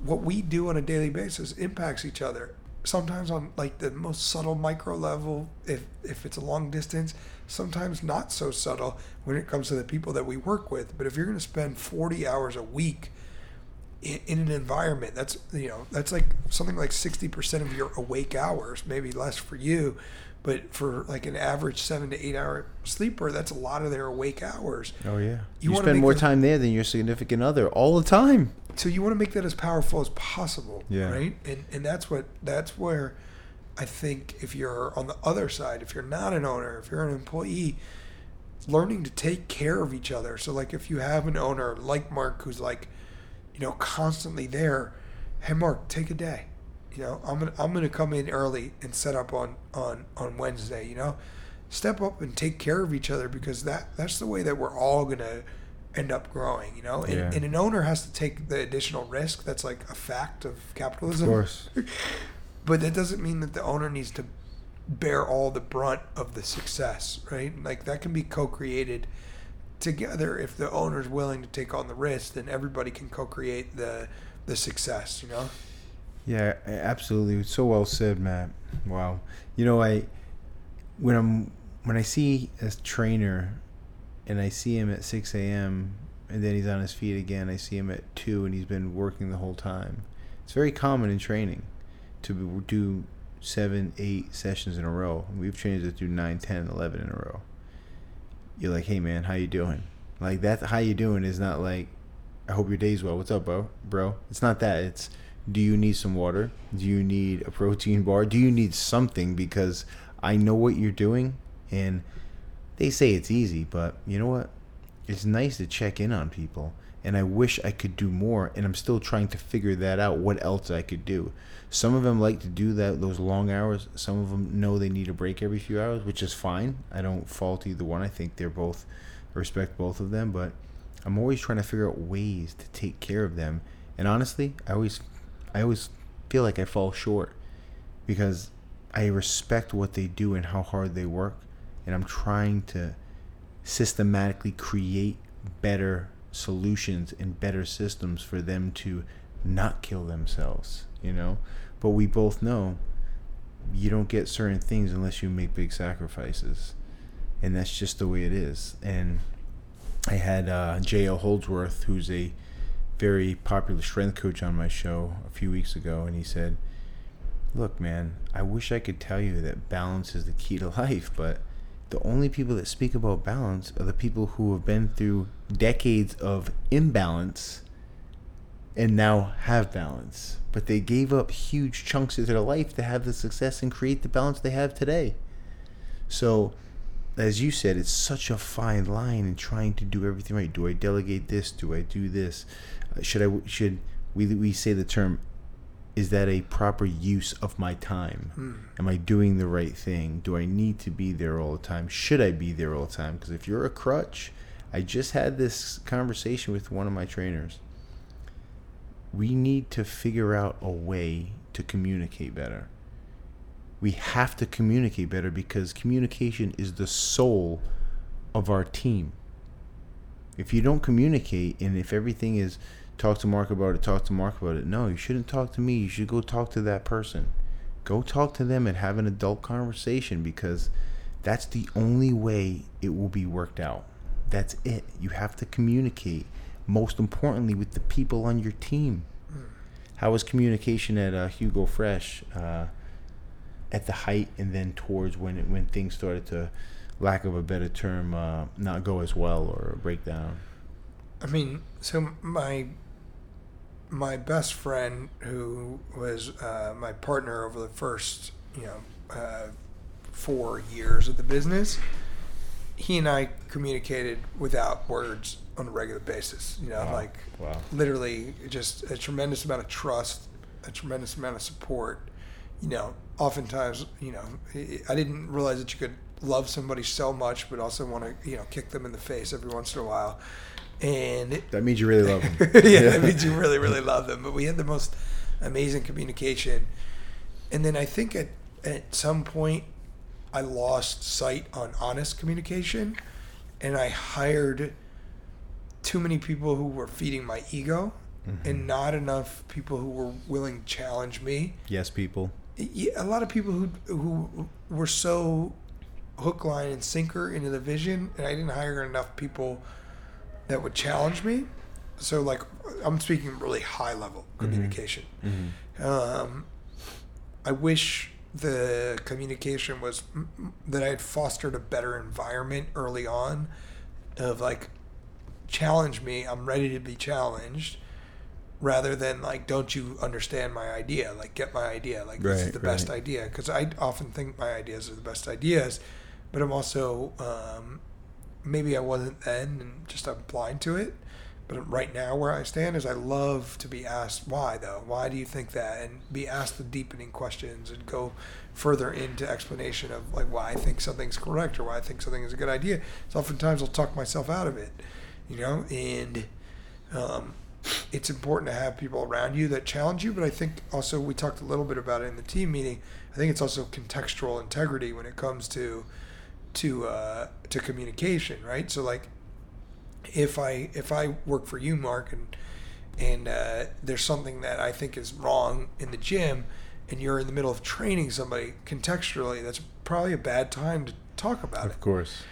Speaker 3: What we do on a daily basis impacts each other. Sometimes on like the most subtle micro level, if if it's a long distance, sometimes not so subtle when it comes to the people that we work with. But if you're going to spend 40 hours a week in, in an environment that's you know that's like something like 60% of your awake hours maybe less for you but for like an average seven to eight hour sleeper that's a lot of their awake hours
Speaker 2: Oh yeah.
Speaker 3: You
Speaker 2: You, spend more
Speaker 3: the-
Speaker 2: time there than your significant other all the time.
Speaker 3: so you want to make that as powerful as possible
Speaker 2: Yeah.
Speaker 3: right and and that's what that's where i think if you're on the other side if you're not an owner if you're an employee learning to take care of each other so like if you have an owner like mark who's like you know constantly there hey mark take a day you know i'm gonna i'm gonna come in early and set up on on on wednesday you know step up and take care of each other because that that's the way that we're all gonna end up growing you know and,
Speaker 2: Yeah.
Speaker 3: and an owner has to take the additional risk that's like a fact of capitalism
Speaker 2: Of course.
Speaker 3: but that doesn't mean that the owner needs to bear all the brunt of the success, right? Like that can be co-created together if the owner's willing to take on the risk, then everybody can co-create the the success, you know?
Speaker 2: Yeah, absolutely. So well said, Matt. Wow. You know, I when I'm when I see a trainer and I see him at six a.m. and then he's on his feet again, I see him at two and he's been working the whole time. It's very common in training to do seven, eight sessions in a row. We've trainers that do nine, ten, eleven in a row. You're like, "Hey man, how you doing?" Like that how you doing is not like I hope your day's well. What's up, bro? Bro. It's not that. It's do you need some water? Do you need a protein bar? Do you need something because I know what you're doing and they say it's easy, but you know what? It's nice to check in on people and I wish I could do more and I'm still trying to figure that out what else I could do. Some of them like to do that those long hours. Some of them know they need a break every few hours, which is fine. I don't fault either one. I think they're both I respect both of them, but I'm always trying to figure out ways to take care of them. And honestly, I always I always feel like I fall short because I respect what they do and how hard they work and I'm trying to systematically create better solutions and better systems for them to not kill themselves, you know? But we both know you don't get certain things unless you make big sacrifices. And that's just the way it is. And I had uh, J.L. Holdsworth, who's a very popular strength coach on my show a few weeks ago, and he said, Look, man, I wish I could tell you that balance is the key to life, but the only people that speak about balance are the people who have been through decades of imbalance and now have balance. But they gave up huge chunks of their life to have the success and create the balance they have today. So, as you said, it's such a fine line in trying to do everything right. Do I delegate this? Do I do this? Uh, should I? Should we? We say the term is that a proper use of my time? Mm. Am I doing the right thing? Do I need to be there all the time? Should I be there all the time? Because if you're a crutch, I just had this conversation with one of my trainers. We need to figure out a way to communicate better. We have to communicate better because communication is the soul of our team. If you don't communicate and if everything is talk to Mark about it, talk to Mark about it. No, you shouldn't talk to me. You should go talk to that person. Go talk to them and have an adult conversation because that's the only way it will be worked out. That's it. You have to communicate, most importantly, with the people on your team. How was communication at uh, JugoFresh uh, at the height and then towards when it, when things started to, lack of a better term, uh, not go as well or break down?
Speaker 3: I mean, so my my best friend, who was uh, my partner over the first, you know, uh, four years of the business, he and I communicated without words on a regular basis. You know,
Speaker 2: Wow.
Speaker 3: like
Speaker 2: Wow.
Speaker 3: literally just a tremendous amount of trust, a tremendous amount of support. You know, oftentimes, you know, I- I didn't realize that you could love somebody so much, but also want to, you know, kick them in the face every once in a while. And
Speaker 2: That means you really love them.
Speaker 3: yeah, that means you really, really love them. But we had the most amazing communication. And then I think at, at some point, I lost sight on honest communication. And I hired too many people who were feeding my ego mm-hmm. and not enough people who were willing to challenge me.
Speaker 2: yes, people.
Speaker 3: Yeah, a lot of people who who were so hook, line, and sinker into the vision, and I didn't hire enough people that would challenge me. So, like, I'm speaking really high level mm-hmm. communication. Mm-hmm. Um, I wish the communication was that I had fostered a better environment early on of like, challenge me. I'm ready to be challenged. Rather than like, don't you understand my idea? Like, get my idea. Like, this is
Speaker 2: Right,
Speaker 3: the best idea. Because I often think my ideas are the best ideas, but I'm also um, maybe I wasn't then, and just I'm blind to it. But right now, where I stand is I love to be asked why, though. Why do you think that? And be asked the deepening questions and go further into explanation of like why I think something's correct or why I think something is a good idea. So oftentimes I'll talk myself out of it, you know. And um, it's important to have people around you that challenge you. But I think also we talked a little bit about it in the team meeting. I think it's also contextual integrity when it comes to to uh, to communication, right? So like if I if I work for you, Mark, and and uh, there's something that I think is wrong in the gym, and you're in the middle of training somebody contextually, that's probably a bad time to talk about it.
Speaker 2: Of course.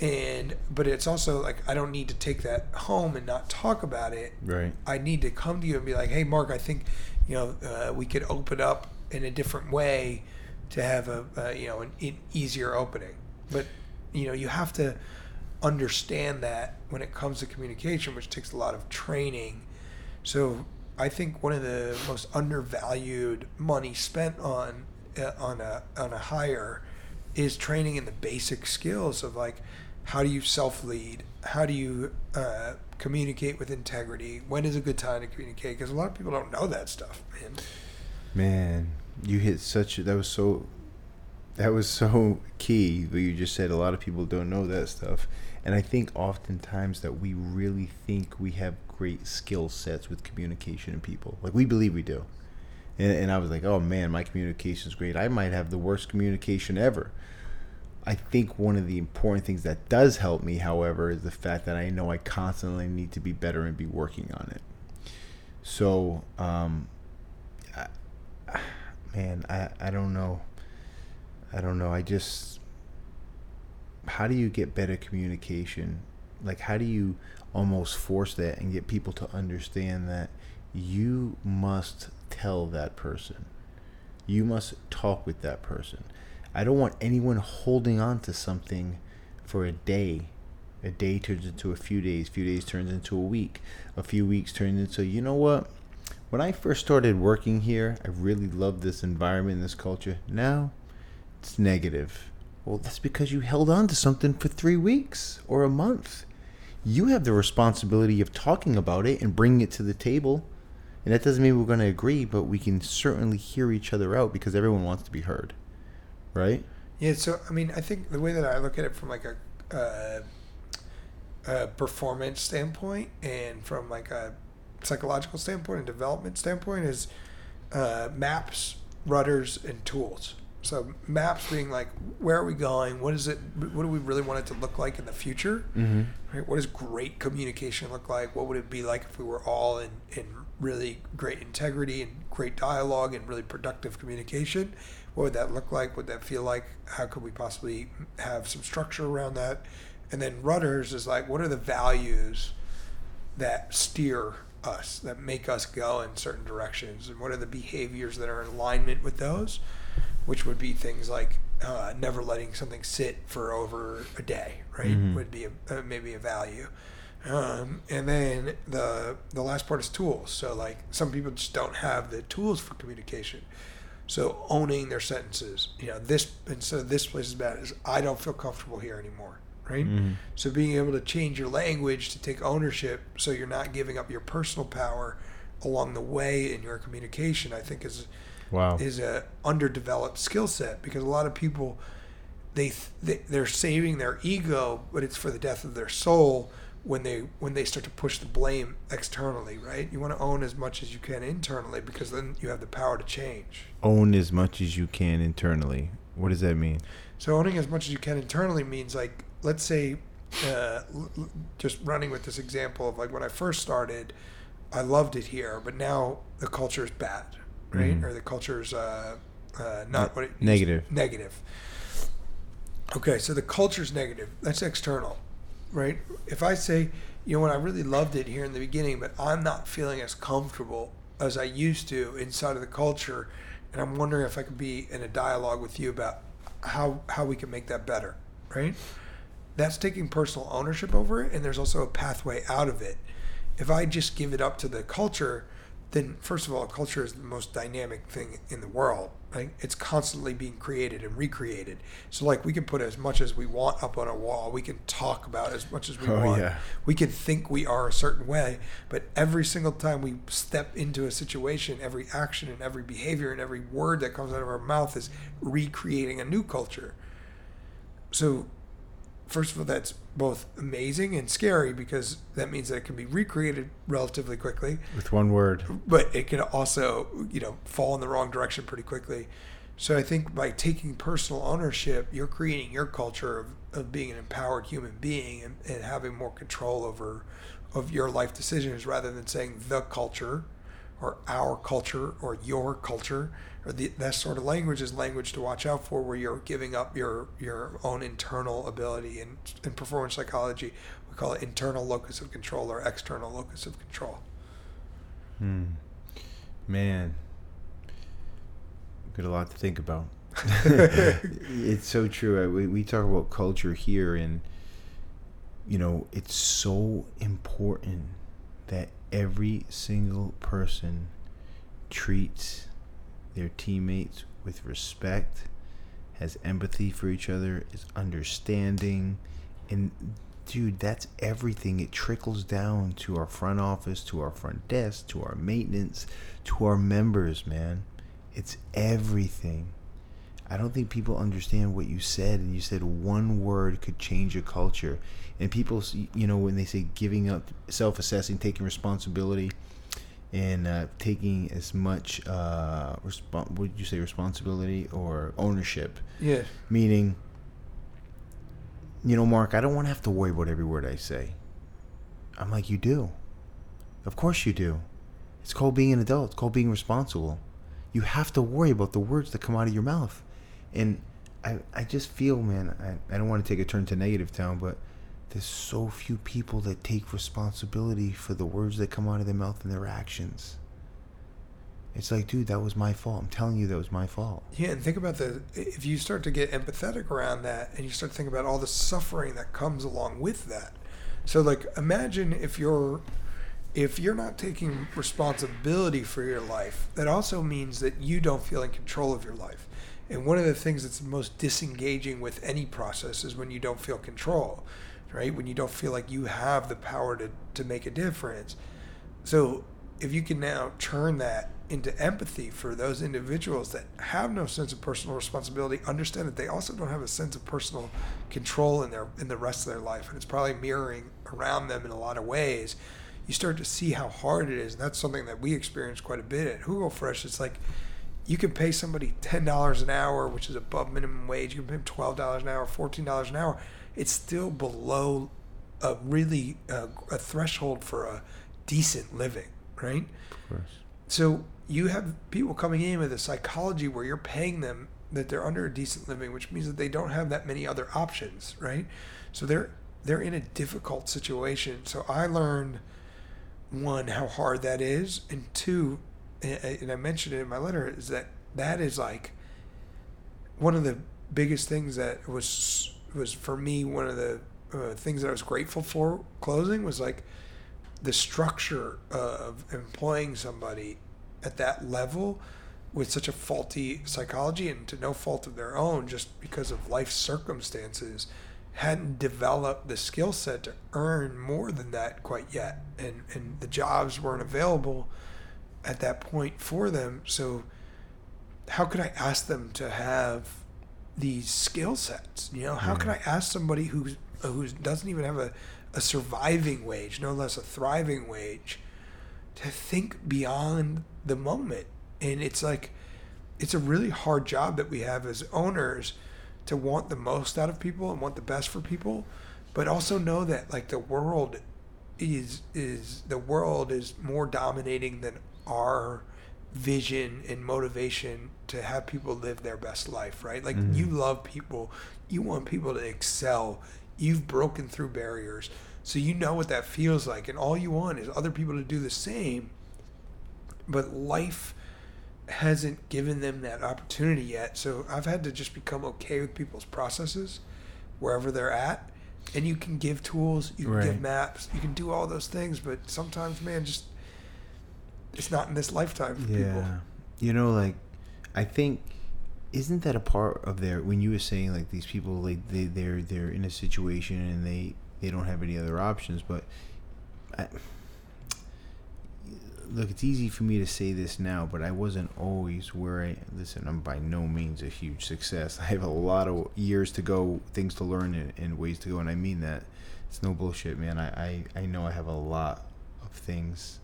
Speaker 3: And but it's also like I don't need to take that home and not talk about it.
Speaker 2: Right.
Speaker 3: I need to come to you and be like, "Hey, Mark, I think you know uh, we could open up in a different way to have a uh, you know an e- easier opening." But you know you have to understand that when it comes to communication, which takes a lot of training. So I think one of the most undervalued money spent on uh, on a on a hire is training in the basic skills of like how do you self lead, how do you uh, communicate with integrity, when is a good time to communicate? Because a lot of people don't know that stuff, man.
Speaker 2: Man, you hit such that was so that was so key But you just said a lot of people don't know that stuff and i think oftentimes that we really think we have great skill sets with communication and people. Like we believe we do. And, and i was like oh man my communication is great. I might have the worst communication ever. I think one of the important things that does help me however is the fact that i know i constantly need to be better and be working on it. So um, I, man i i don't know. I don't know. I just how do you get better communication? Like how do you almost force that and get people to understand that you must tell that person. You must talk with that person. I don't want anyone holding on to something for a day. A day turns into a few days, few days turns into a week, a few weeks turns into you know what? When I first started working here, I really loved this environment, this culture. Now it's negative. Well, that's because you held on to something for three weeks or a month. You have the responsibility of talking about it and bringing it to the table. And that doesn't mean we're going to agree, but we can certainly hear each other out because everyone wants to be heard. Right?
Speaker 3: Yeah, so I mean, I think the way that I look at it from like a, uh, a performance standpoint and from like a psychological standpoint and development standpoint is uh, maps, rudders, and tools. So maps being like, where are we going? What is it? What do we really want it to look like in the future?
Speaker 2: Mm-hmm.
Speaker 3: Right? What does great communication look like? What would it be like if we were all in, in really great integrity and great dialogue and really productive communication? What would that look like? What would that feel like? How could we possibly have some structure around that? And then rudders is like, what are the values that steer us, that make us go in certain directions? And what are the behaviors that are in alignment with those? Which would be things like uh, never letting something sit for over a day, right?
Speaker 2: Mhm.
Speaker 3: Would be a, uh, maybe a value. Um, and then the the last part is tools. So like some people just don't have the tools for communication. So owning their sentences, you know, this instead of this place is bad is I don't feel comfortable here anymore, right?
Speaker 2: Mhm.
Speaker 3: So being able to change your language to take ownership, so you're not giving up your personal power along the way in your communication, I think is
Speaker 2: Wow.
Speaker 3: is a underdeveloped skill set because a lot of people they, they they're saving their ego but it's for the death of their soul when they when they start to push the blame externally right you want to own as much as you can internally because then you have the power to change
Speaker 2: Own as much as you can internally. What does that mean?
Speaker 3: so owning as much as you can internally means like let's say uh, just running with this example of like when i first started i loved it here but now the culture is bad right?
Speaker 2: Mhm.
Speaker 3: or the culture is uh, uh, not what it
Speaker 2: Negative.
Speaker 3: negative. Okay so the culture's negative. That's external right? If i say you know what i really loved it here in the beginning but i'm not feeling as comfortable as i used to inside of the culture and i'm wondering if i could be in a dialogue with you about how how we can make that better right? That's taking personal ownership over it and there's also a pathway out of it. If i just give it up to the culture then first of all culture is the most dynamic thing in the world right? It's constantly being created and recreated. So like we can put as much as we want up on a wall. We can talk about as much as we
Speaker 2: Oh,
Speaker 3: want.
Speaker 2: yeah.
Speaker 3: we can think we are a certain way but every single time we step into a situation every action and every behavior and every word that comes out of our mouth is recreating a new culture. So first of all that's both amazing and scary because that means that it can be recreated relatively quickly.
Speaker 2: With one word.
Speaker 3: but it can also you know fall in the wrong direction pretty quickly. So i think by taking personal ownership you're creating your culture of, of being an empowered human being and, and having more control over of your life decisions rather than saying the culture or our culture or your culture or the, that sort of language is language to watch out for where you're giving up your your own internal ability and in performance psychology we call it internal locus of control or external locus of control
Speaker 2: Hmm. Man. Got a lot to think about. it's so true. I- We, we talk about culture here, and you know, it's so important that every single person treats their teammates with respect, has empathy for each other, is understanding. And dude, that's everything. It trickles down to our front office, to our front desk, to our maintenance, to our members, man. It's everything. I don't think people understand what you said, and you said one word could change a culture. And people, you know, when they say giving up, self assessing, taking responsibility, and uh, taking as much, uh, resp- would you say, responsibility or ownership?
Speaker 3: Yeah.
Speaker 2: Meaning, you know, Mark, I don't want to have to worry about every word I say. I'm like, you do. Of course you do. It's called being an adult, it's called being responsible. You have to worry about the words that come out of your mouth. And I, I just feel, man, I, I don't want to take a turn to negative town, but there's so few people that take responsibility for the words that come out of their mouth and their actions. It's like, dude, that was my fault. I'm telling you, that was my fault.
Speaker 3: Yeah, and think about the if you start to get empathetic around that, and you start to think about all the suffering that comes along with that. So, like, imagine if you're if you're not taking responsibility for your life, that also means that you don't feel in control of your life. And one of the things that's most disengaging with any process is when you don't feel control, right? When you don't feel like you have the power to, to make a difference. So if you can now turn that into empathy for those individuals that have no sense of personal responsibility, understand that they also don't have a sense of personal control in their in the rest of their life, and it's probably mirroring around them in a lot of ways. You start to see how hard it is, and that's something that we experience quite a bit at JugoFresh. It's like you can pay somebody ten dollars an hour, which is above minimum wage. You can pay them twelve dollars an hour, fourteen dollars an hour. It's still below a really uh, a threshold for a decent living, right?
Speaker 2: Of course.
Speaker 3: So you have people coming in with a psychology where you're paying them that they're under a decent living, which means that they don't have that many other options, right? So they're they're in a difficult situation. So I learned one how hard that is, and two, and I mentioned it in my letter, is that that is like one of the biggest things that was was for me one of the uh, things that I was grateful for closing was like the structure of employing somebody at that level with such a faulty psychology and to no fault of their own just because of life circumstances hadn't developed the skill set to earn more than that quite yet. And and the jobs weren't available at that point for them. So how could I ask them to have these skill sets you know? How can mm. I ask somebody who's who doesn't even have a, a surviving wage no less a thriving wage to think beyond the moment? And it's like it's a really hard job that we have as owners to want the most out of people and want the best for people but also know that like the world is is the world is more dominating than our vision and motivation to have people live their best life right? Like
Speaker 2: Mhm.
Speaker 3: you love people. You want people to excel. You've broken through barriers. So you know what that feels like. And all you want is other people to do the same. But life hasn't given them that opportunity yet. So I've had to just become okay with people's processes wherever they're at. And you can give tools, you can
Speaker 2: Right.
Speaker 3: give maps, you can do all those things, but sometimes, man, just it's not in this lifetime for
Speaker 2: Yeah.
Speaker 3: people.
Speaker 2: You know, like, I think isn't that a part of their when you were saying like these people like they they're they're in a situation and they they don't have any other options, but I, look, it's easy for me to say this now, but I wasn't always where I listen. I'm by no means a huge success. I have a lot of years to go, things to learn, and, and ways to go, and I mean that. It's no bullshit, man. I I, I know I have a lot of things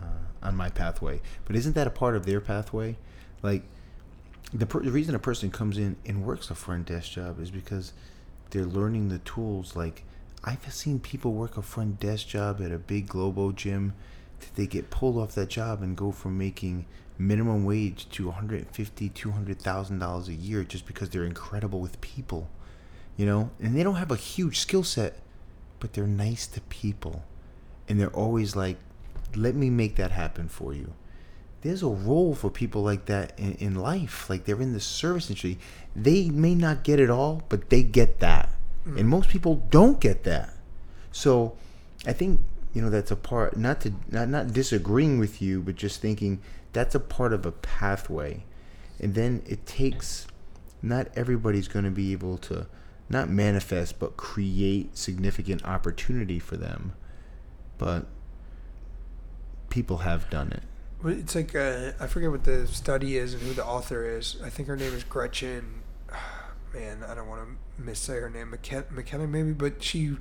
Speaker 2: uh, on my pathway. But isn't that a part of their pathway? Like the, per- the reason a person comes in and works a front desk job is because they're learning the tools. Like I've seen people work a front desk job at a big global gym. That they get pulled off that job and go from making minimum wage to 150 200000 dollars a year just because they're incredible with people you know and they don't have a huge skill set but they're nice to people and they're always like let me make that happen for you. There's a role for people like that in, in life. Like they're in the service industry. They may not get it all but they get that. Mm-hmm. And most people don't get that. So, I think you know that's a part. Not to not not disagreeing with you, but just thinking that's a part of a pathway, and then it takes. Not everybody's going to be able to not manifest but create significant opportunity for them. But people have done it
Speaker 3: It's like uh, I forget what the study is and who the author is. I think her name is Gretchen. Man, I don't want to missay her name. McKen- McKenna maybe, but she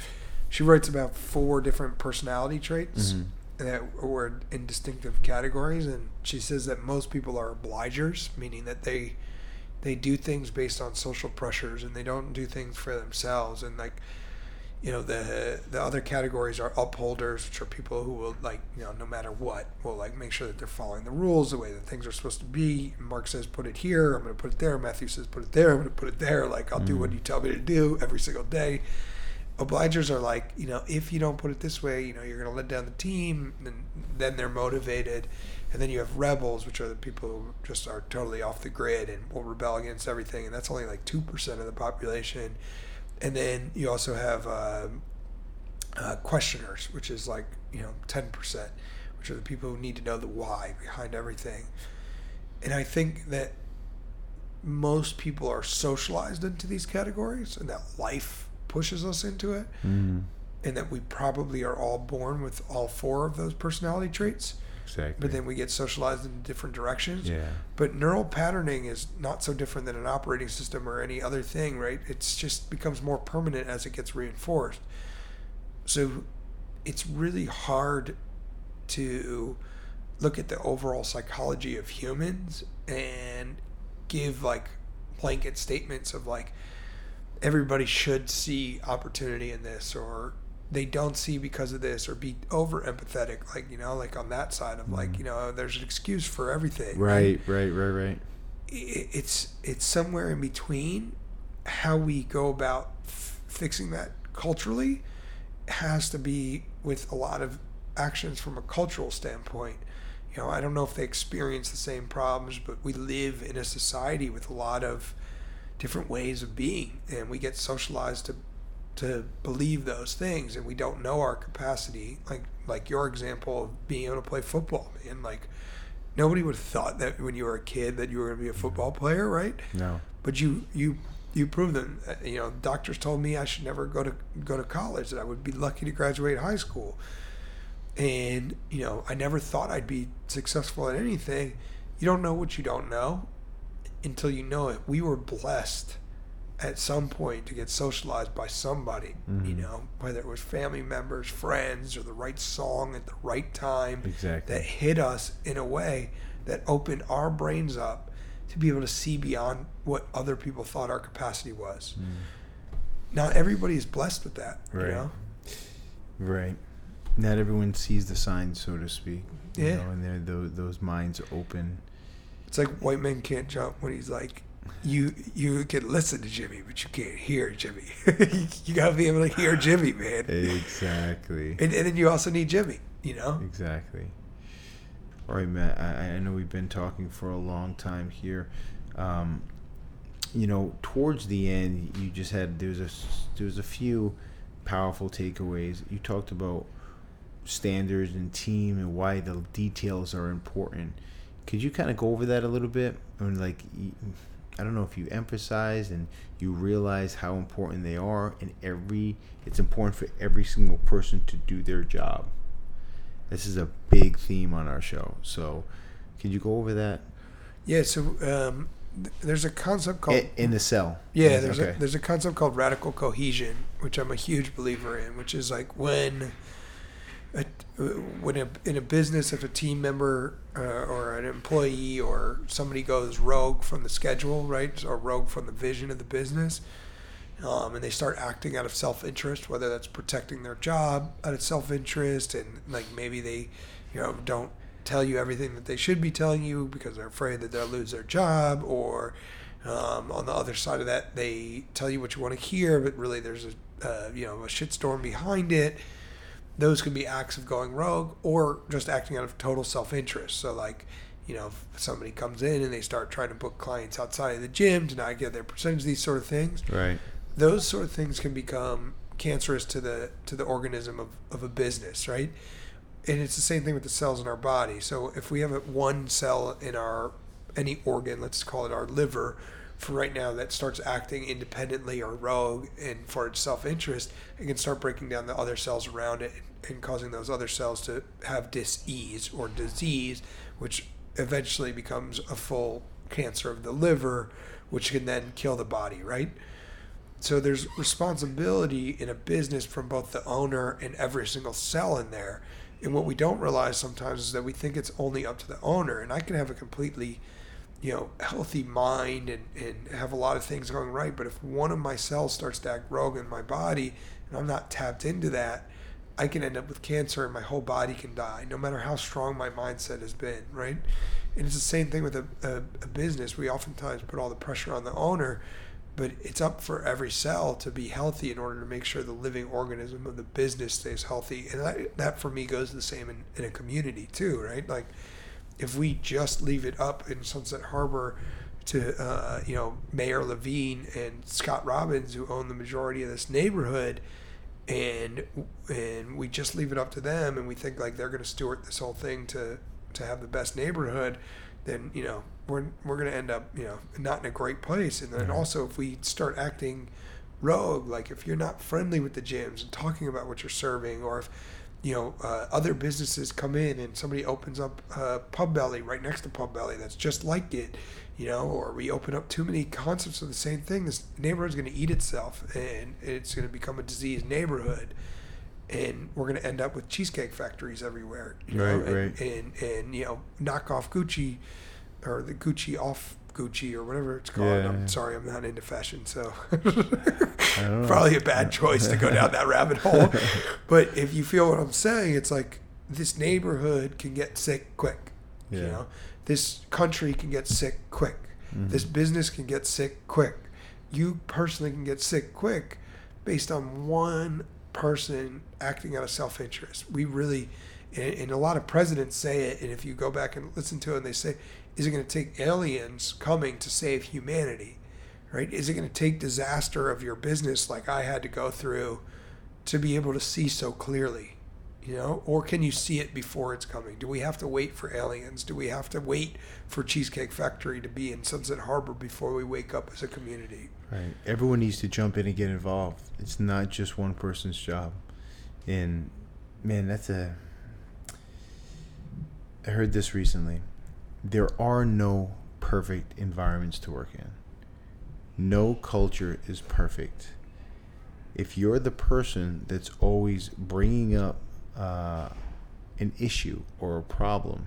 Speaker 3: she writes about four different personality traits
Speaker 2: Mhm.
Speaker 3: that were in distinctive categories, and she says that most people are obligers, meaning that they they do things based on social pressures and they don't do things for themselves and like you know the the other categories are upholders which are people who will like you know no matter what will like make sure that they're following the rules the way that things are supposed to be. Mark says put it here. I'm going to put it there. Matthew says put it there. I'm going to put it there. Like i'll do what mm. you tell me to do every single day. Obligers are like you know if you don't put it this way you know you're going to let down the team and then they're motivated. And then you have rebels which are the people who just are totally off the grid and will rebel against everything. And that's only like 2% of the population and then you also have uh, uh, questioners which is like you know 10% which are the people who need to know the why behind everything. And i think that most people are socialized into these categories and that life pushes us into it
Speaker 2: mm,
Speaker 3: and that we probably are all born with all four of those personality traits
Speaker 2: exactly.
Speaker 3: But then we get socialized in different directions.
Speaker 2: Yeah.
Speaker 3: But neural patterning is not so different than an operating system or any other thing right? It's just becomes more permanent as it gets reinforced. So it's really hard to look at the overall psychology of humans and give like blanket statements of like everybody should see opportunity in this or they don't see because of this or be over empathetic like you know like on that side of like mm. you know there's an excuse for everything.
Speaker 2: Right right right right.
Speaker 3: it's it's somewhere in between how we go about f- fixing that culturally has to be with a lot of actions from a cultural standpoint. You know i don't know if they experience the same problems but we live in a society with a lot of different ways of being and we get socialized to to believe those things and we don't know our capacity like like your example of being able to play football man. Like nobody would have thought that when you were a kid that you were going to be a football player right?
Speaker 2: No.
Speaker 3: But you you you proved them. Uh, you know doctors told me i should never go to go to college that i would be lucky to graduate high school. And you know i never thought i'd be successful at anything. You don't know what you don't know until you know it. We were blessed at some point to get socialized by somebody you mm-hmm. know whether it was family members friends or the right song at the right time
Speaker 2: Exactly.
Speaker 3: that hit us in a way that opened our brains up to be able to see beyond what other people thought our capacity was. Mm. Not everybody is blessed with that, you
Speaker 2: Right.
Speaker 3: know.
Speaker 2: right not everyone sees the signs so to speak you
Speaker 3: Yeah.
Speaker 2: know, and they're those, those minds open
Speaker 3: It's like white men can't jump when he's like, you you can listen to Jimmy, but you can't hear Jimmy. you gotta be able to hear Jimmy, man.
Speaker 2: exactly
Speaker 3: And, and then you also need Jimmy, you know.
Speaker 2: Exactly. All right, Matt. I, I know we've been talking for a long time here. Um, you know, towards the end, you just had there's a there's a few powerful takeaways. You talked about standards and team and why the details are important. Could you kind of go over that a little bit? I mean, like, I don't know if you emphasize and you realize how important they are, and every it's important for every single person to do their job. This is a big theme on our show. So, can you go over that
Speaker 3: Yeah. So um, th- there's a concept called
Speaker 2: in, in the cell?
Speaker 3: Yeah, there's
Speaker 2: okay.
Speaker 3: a there's a concept called radical cohesion, which I'm a huge believer in, which is like when a, when a, in a business, if a team member uh, or an employee or somebody goes rogue from the schedule, right, or rogue from the vision of the business, um, and they start acting out of self-interest, whether that's protecting their job out of self-interest, and like maybe they, you know, don't tell you everything that they should be telling you because they're afraid that they'll lose their job, or um, on the other side of that, they tell you what you want to hear, but really there's a uh, you know a shitstorm behind it. Those can be acts of going rogue or just acting out of total self-interest. So like, you know, if somebody comes in and they start trying to book clients outside of the gym to not get their percentage, these sort of things
Speaker 2: right.
Speaker 3: those sort of things can become cancerous to the to the organism of, of a business, right? And it's the same thing with the cells in our body. So if we have a, one cell in our any organ, let's call it our liver, for right now that starts acting independently or rogue and for its self interest, it can start breaking down the other cells around it and causing those other cells to have dis-ease or disease, which eventually becomes a full cancer of the liver, which can then kill the body, right? So there's responsibility in a business from both the owner and every single cell in there. And what we don't realize sometimes is that we think it's only up to the owner. And I can have a completely, you know, healthy mind and, and have a lot of things going right. But if one of my cells starts to act rogue in my body and I'm not tapped into that, I can end up with cancer and my whole body can die, no matter how strong my mindset has been, right? And it's the same thing with a, a, a business. We oftentimes put all the pressure on the owner but it's up for every cell to be healthy in order to make sure the living organism of the business stays healthy and that, that for me goes the same in, in a community too right like if we just leave it up in sunset harbor to uh, you know mayor levine and scott robins who own the majority of this neighborhood and and we just leave it up to them and we think like they're going to steward this whole thing to to have the best neighborhood then you know we're we're going to end up you know not in a great place. And then also if we start acting rogue, like if you're not friendly with the gyms and talking about what you're serving, or if you know uh, other businesses come in and somebody opens up a Pubbelly right next to Pubbelly that's just like it you know or we open up too many concepts of the same thing this neighborhood's going to eat itself and it's going to become a diseased neighborhood and we're going to end up with cheesecake factories everywhere you know?
Speaker 2: Right,
Speaker 3: and,
Speaker 2: right.
Speaker 3: and and you know knock off gucci or the gucci off gucci or whatever it's called.
Speaker 2: Yeah,
Speaker 3: i'm
Speaker 2: yeah.
Speaker 3: sorry i'm not into fashion so probably a bad choice to go down that rabbit hole. But if you feel what i'm saying it's like this neighborhood can get sick quick you
Speaker 2: Yeah.
Speaker 3: know? This country can get sick quick.
Speaker 2: Mm-hmm.
Speaker 3: this business can get sick quick. You personally can get sick quick based on one person acting out of self-interest. We really and, and a lot of presidents say it and if you go back and listen to it and they say is it going to take aliens coming to save humanity right is it going to take disaster of your business like i had to go through to be able to see so clearly you know or can you see it before it's coming do we have to wait for aliens do we have to wait for cheesecake factory to be in sunset harbor before we wake up as a community
Speaker 2: Right. Everyone needs to jump in and get involved. It's not just one person's job. And man, that's a. I heard this recently. There are no perfect environments to work in. No culture is perfect. If you're the person that's always bringing up uh, an issue or a problem,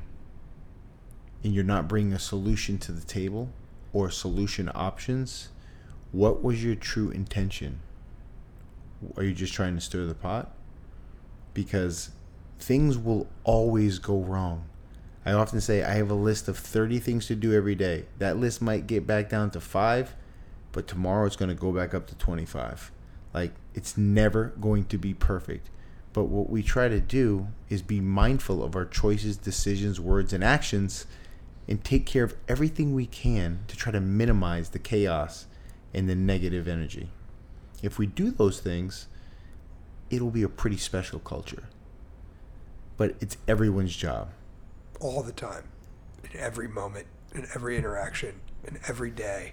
Speaker 2: and you're not bringing a solution to the table or solution options, what was your true intention? Are you just trying to stir the pot? Because things will always go wrong. I often say I have a list of 30 things to do every day. That list might get back down to five, but tomorrow it's going to go back up to 25. Like, it's never going to be perfect. But what we try to do is be mindful of our choices, decisions, words, and actions and take care of everything we can to try to minimize the chaos and the negative energy. If we do those things, it'll be a pretty special culture. But it's everyone's job.
Speaker 3: All the time in every moment in every interaction in every day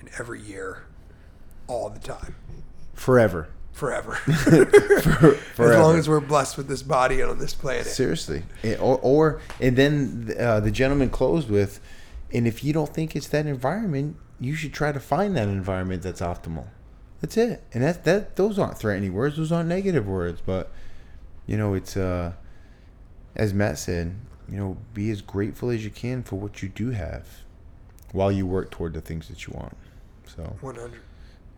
Speaker 3: in every year all the time
Speaker 2: Forever.
Speaker 3: forever
Speaker 2: For-
Speaker 3: as long as we're blessed with this body and on this planet
Speaker 2: Seriously. And- Or, or and then uh, the gentleman closed with, and if you don't think it's that environment, you should try to find that environment that's optimal. That's it. And that that those aren't threatening words. Those aren't negative words. But you know, it's uh, as Matt said, you know, be as grateful as you can for what you do have, while you work toward the things that you want. So
Speaker 3: 100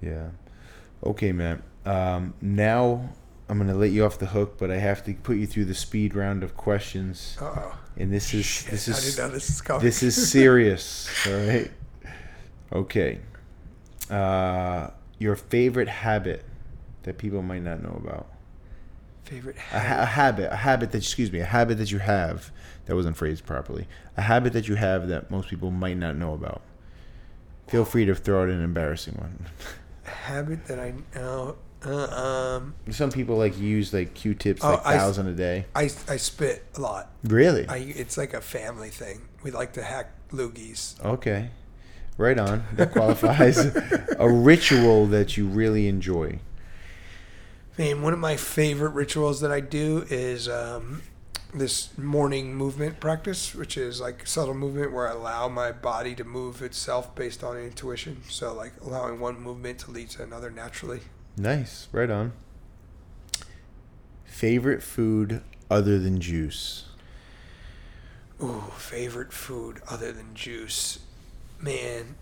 Speaker 2: yeah. Okay, man. Um, now I'm gonna let you off the hook, but I have to put you through the speed round of questions.
Speaker 3: uh-oh
Speaker 2: And this is
Speaker 3: Shit,
Speaker 2: this is
Speaker 3: this is
Speaker 2: this is serious. all right. Okay. Uh, your favorite habit that people might not know about.
Speaker 3: Favorite
Speaker 2: A, ha- a habit, a habit that excuse me, a habit that you have that wasn't phrased properly. A habit that you have that most people might not know about. Feel free to throw out an embarrassing one.
Speaker 3: a habit that I know Uh, um,
Speaker 2: Some people like use like Q-tips
Speaker 3: Oh,
Speaker 2: like
Speaker 3: I-
Speaker 2: thousand a day.
Speaker 3: I I spit a lot.
Speaker 2: Really?
Speaker 3: I it's like a family thing. We like to hack loogies.
Speaker 2: okay. Right on. That qualifies a ritual that you really enjoy.
Speaker 3: Man, one of my favorite rituals that I do is um, this morning movement practice, which is like subtle movement where I allow my body to move itself based on intuition. So, like allowing one movement to lead to another naturally.
Speaker 2: Nice. Right on. Favorite food other than juice?
Speaker 3: Ooh, favorite food other than juice. Man,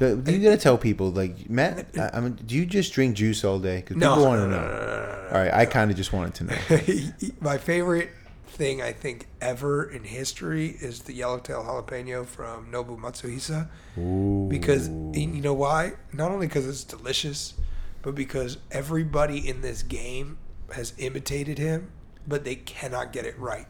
Speaker 2: Uh, You gotta tell people like Matt. I, I mean, do you just drink juice all day? Because people
Speaker 3: no,
Speaker 2: want to
Speaker 3: no,
Speaker 2: know.
Speaker 3: no, no, no, no,
Speaker 2: All right, I kind of just wanted to know.
Speaker 3: my favorite thing I think ever in history is the yellowtail jalapeno from Nobu Matsuhisa.
Speaker 2: Ooh.
Speaker 3: because you know why? Not only because it's delicious, but because everybody in this game has imitated him, but they cannot get it right.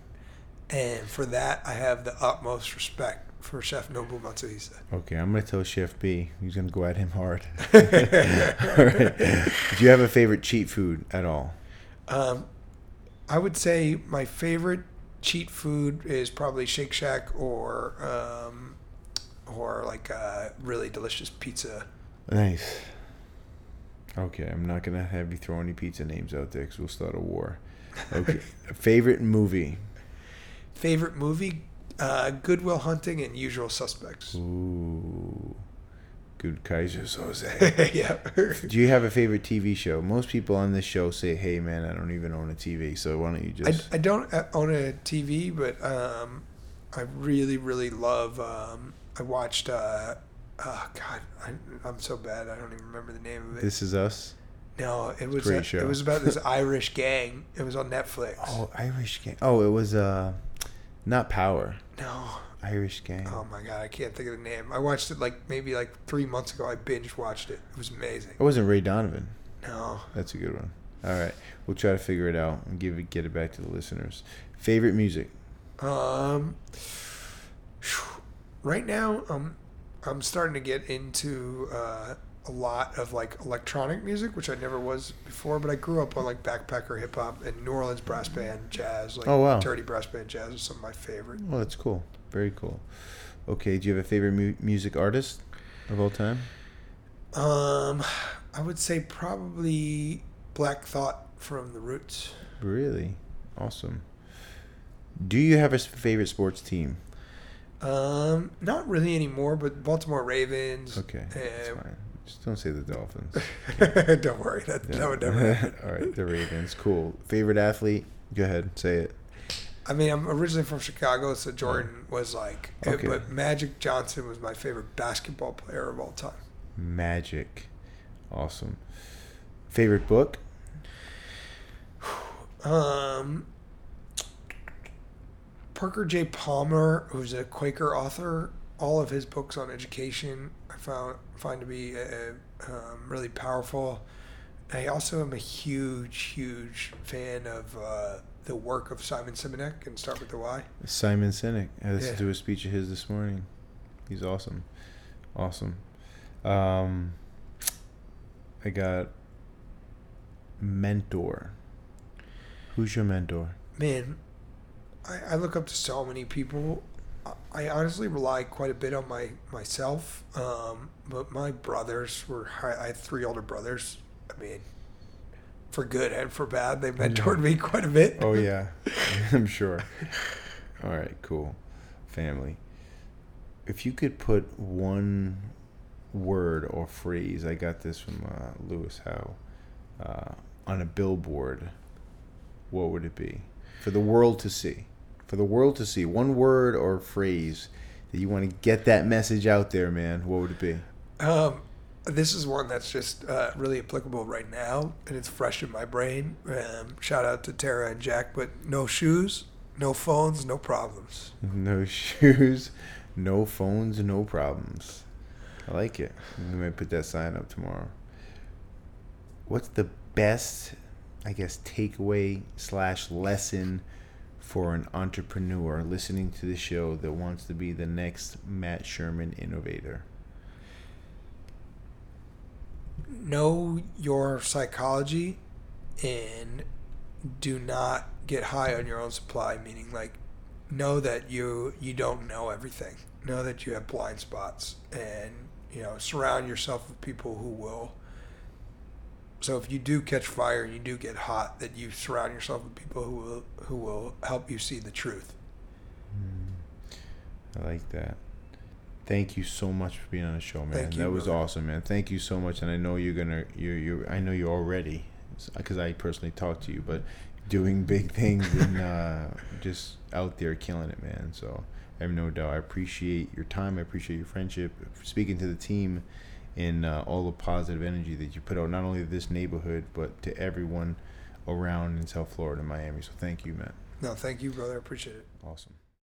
Speaker 3: And for that, I have the utmost respect for Chef Nobu Matsuhisa.
Speaker 2: Okay, I'm gonna tell Chef B. He's gonna go at him hard. all right. Do you have a favorite cheat food at all?
Speaker 3: Um, I would say my favorite cheat food is probably Shake Shack or um, or like a really delicious pizza.
Speaker 2: Nice. Okay, I'm not gonna have you throw any pizza names out there because we'll start a war. Okay, favorite movie.
Speaker 3: Favorite movie? Uh, Goodwill Hunting and Usual Suspects.
Speaker 2: Ooh, good Keyser Soze.
Speaker 3: yeah.
Speaker 2: Do you have a favorite TV show? Most people on this show say, "Hey, man, I don't even own a TV." So why don't you just?
Speaker 3: I don't uh, own a TV, but um, I really, really love. Um, I watched. Uh, oh God, I, I'm so bad. I don't even remember the name of it.
Speaker 2: this is us.
Speaker 3: no, it was.
Speaker 2: Great
Speaker 3: uh,
Speaker 2: show.
Speaker 3: It was about this Irish gang. It was on Netflix.
Speaker 2: Oh, Irish gang. Oh, it was uh, not Power.
Speaker 3: No.
Speaker 2: Irish gang.
Speaker 3: Oh my God, I can't think of the name. I watched it like maybe like three months ago. I binge watched it. It was amazing.
Speaker 2: It wasn't Ray Donovan.
Speaker 3: No.
Speaker 2: That's a good one. All right, we'll try to figure it out and give it get it back to the listeners. Favorite music.
Speaker 3: Um, right now, um, I'm starting to get into uh, a lot of like electronic music, which I never was before. But I grew up on like backpacker hip hop and New Orleans brass band jazz. Like
Speaker 2: Oh, wow.
Speaker 3: Dirty brass band jazz is some of my favorite.
Speaker 2: Oh, that's cool. Very cool. Okay, do you have a favorite mu- music artist of all time?
Speaker 3: Um, I would say probably Black Thought from the Roots.
Speaker 2: Really, awesome. Do you have a favorite sports team?
Speaker 3: Um, not really anymore, but Baltimore Ravens.
Speaker 2: Okay, that's fine. Just don't say the Dolphins.
Speaker 3: don't worry, that,
Speaker 2: Yeah.
Speaker 3: that would never happen.
Speaker 2: all right, the Ravens. Cool. Favorite athlete? Go ahead, say it.
Speaker 3: I mean, I'm originally from Chicago, so Jordan was like,
Speaker 2: Okay.
Speaker 3: but Magic Johnson was my favorite basketball player of all time.
Speaker 2: Magic. Awesome. Favorite book?
Speaker 3: Um, Parker J. Palmer, who's a Quaker author, all of his books on education I found find to be uh, um, really powerful. I also am a huge, huge fan of uh, the work of Simon Sinek and Start with the Why.
Speaker 2: Simon Sinek. I listened
Speaker 3: Yeah.
Speaker 2: to a speech of his this morning. He's awesome. Awesome. Um, I got mentor. Who's your mentor?
Speaker 3: Man, I, I look up to so many people. I- honestly rely quite a bit on my myself, um, but my brothers were. I have three older brothers. I mean, for good and for bad, they mentored me quite a bit.
Speaker 2: Oh yeah, I'm sure. All right, cool. Family. If you could put one word or phrase, I got this from uh, Lewis Howes, uh, on a billboard, what would it be for the world to see? For the world to see, one word or phrase that you want to get that message out there, man. What would it be?
Speaker 3: Um, this is one that's just uh, really applicable right now, and it's fresh in my brain. Um, shout out to Tara and Jack, but no shoes, no phones, no problems.
Speaker 2: No shoes, no phones, no problems. I like it. We might put that sign up tomorrow. What's the best, I guess, takeaway slash lesson for an entrepreneur listening to the show that wants to be the next Matt Sherman innovator?
Speaker 3: know your psychology and do not get high on your own supply meaning like know that you you don't know everything know that you have blind spots and you know surround yourself with people who will so if you do catch fire and you do get hot that you surround yourself with people who will who will help you see the truth
Speaker 2: I like that. Thank you so much for being on the show, man.
Speaker 3: You,
Speaker 2: that was
Speaker 3: brother.
Speaker 2: awesome, man. Thank you so much, and I know you're gonna, you, you, I know you already, because I personally talked to you, but doing big things and uh, just out there killing it, man. So I have no doubt. I appreciate your time. I appreciate your friendship. Speaking to the team, and uh, all the positive energy that you put out, not only to this neighborhood, but to everyone around in South Florida, Miami. So thank you, man.
Speaker 3: no thank you brother I appreciate it
Speaker 2: Awesome.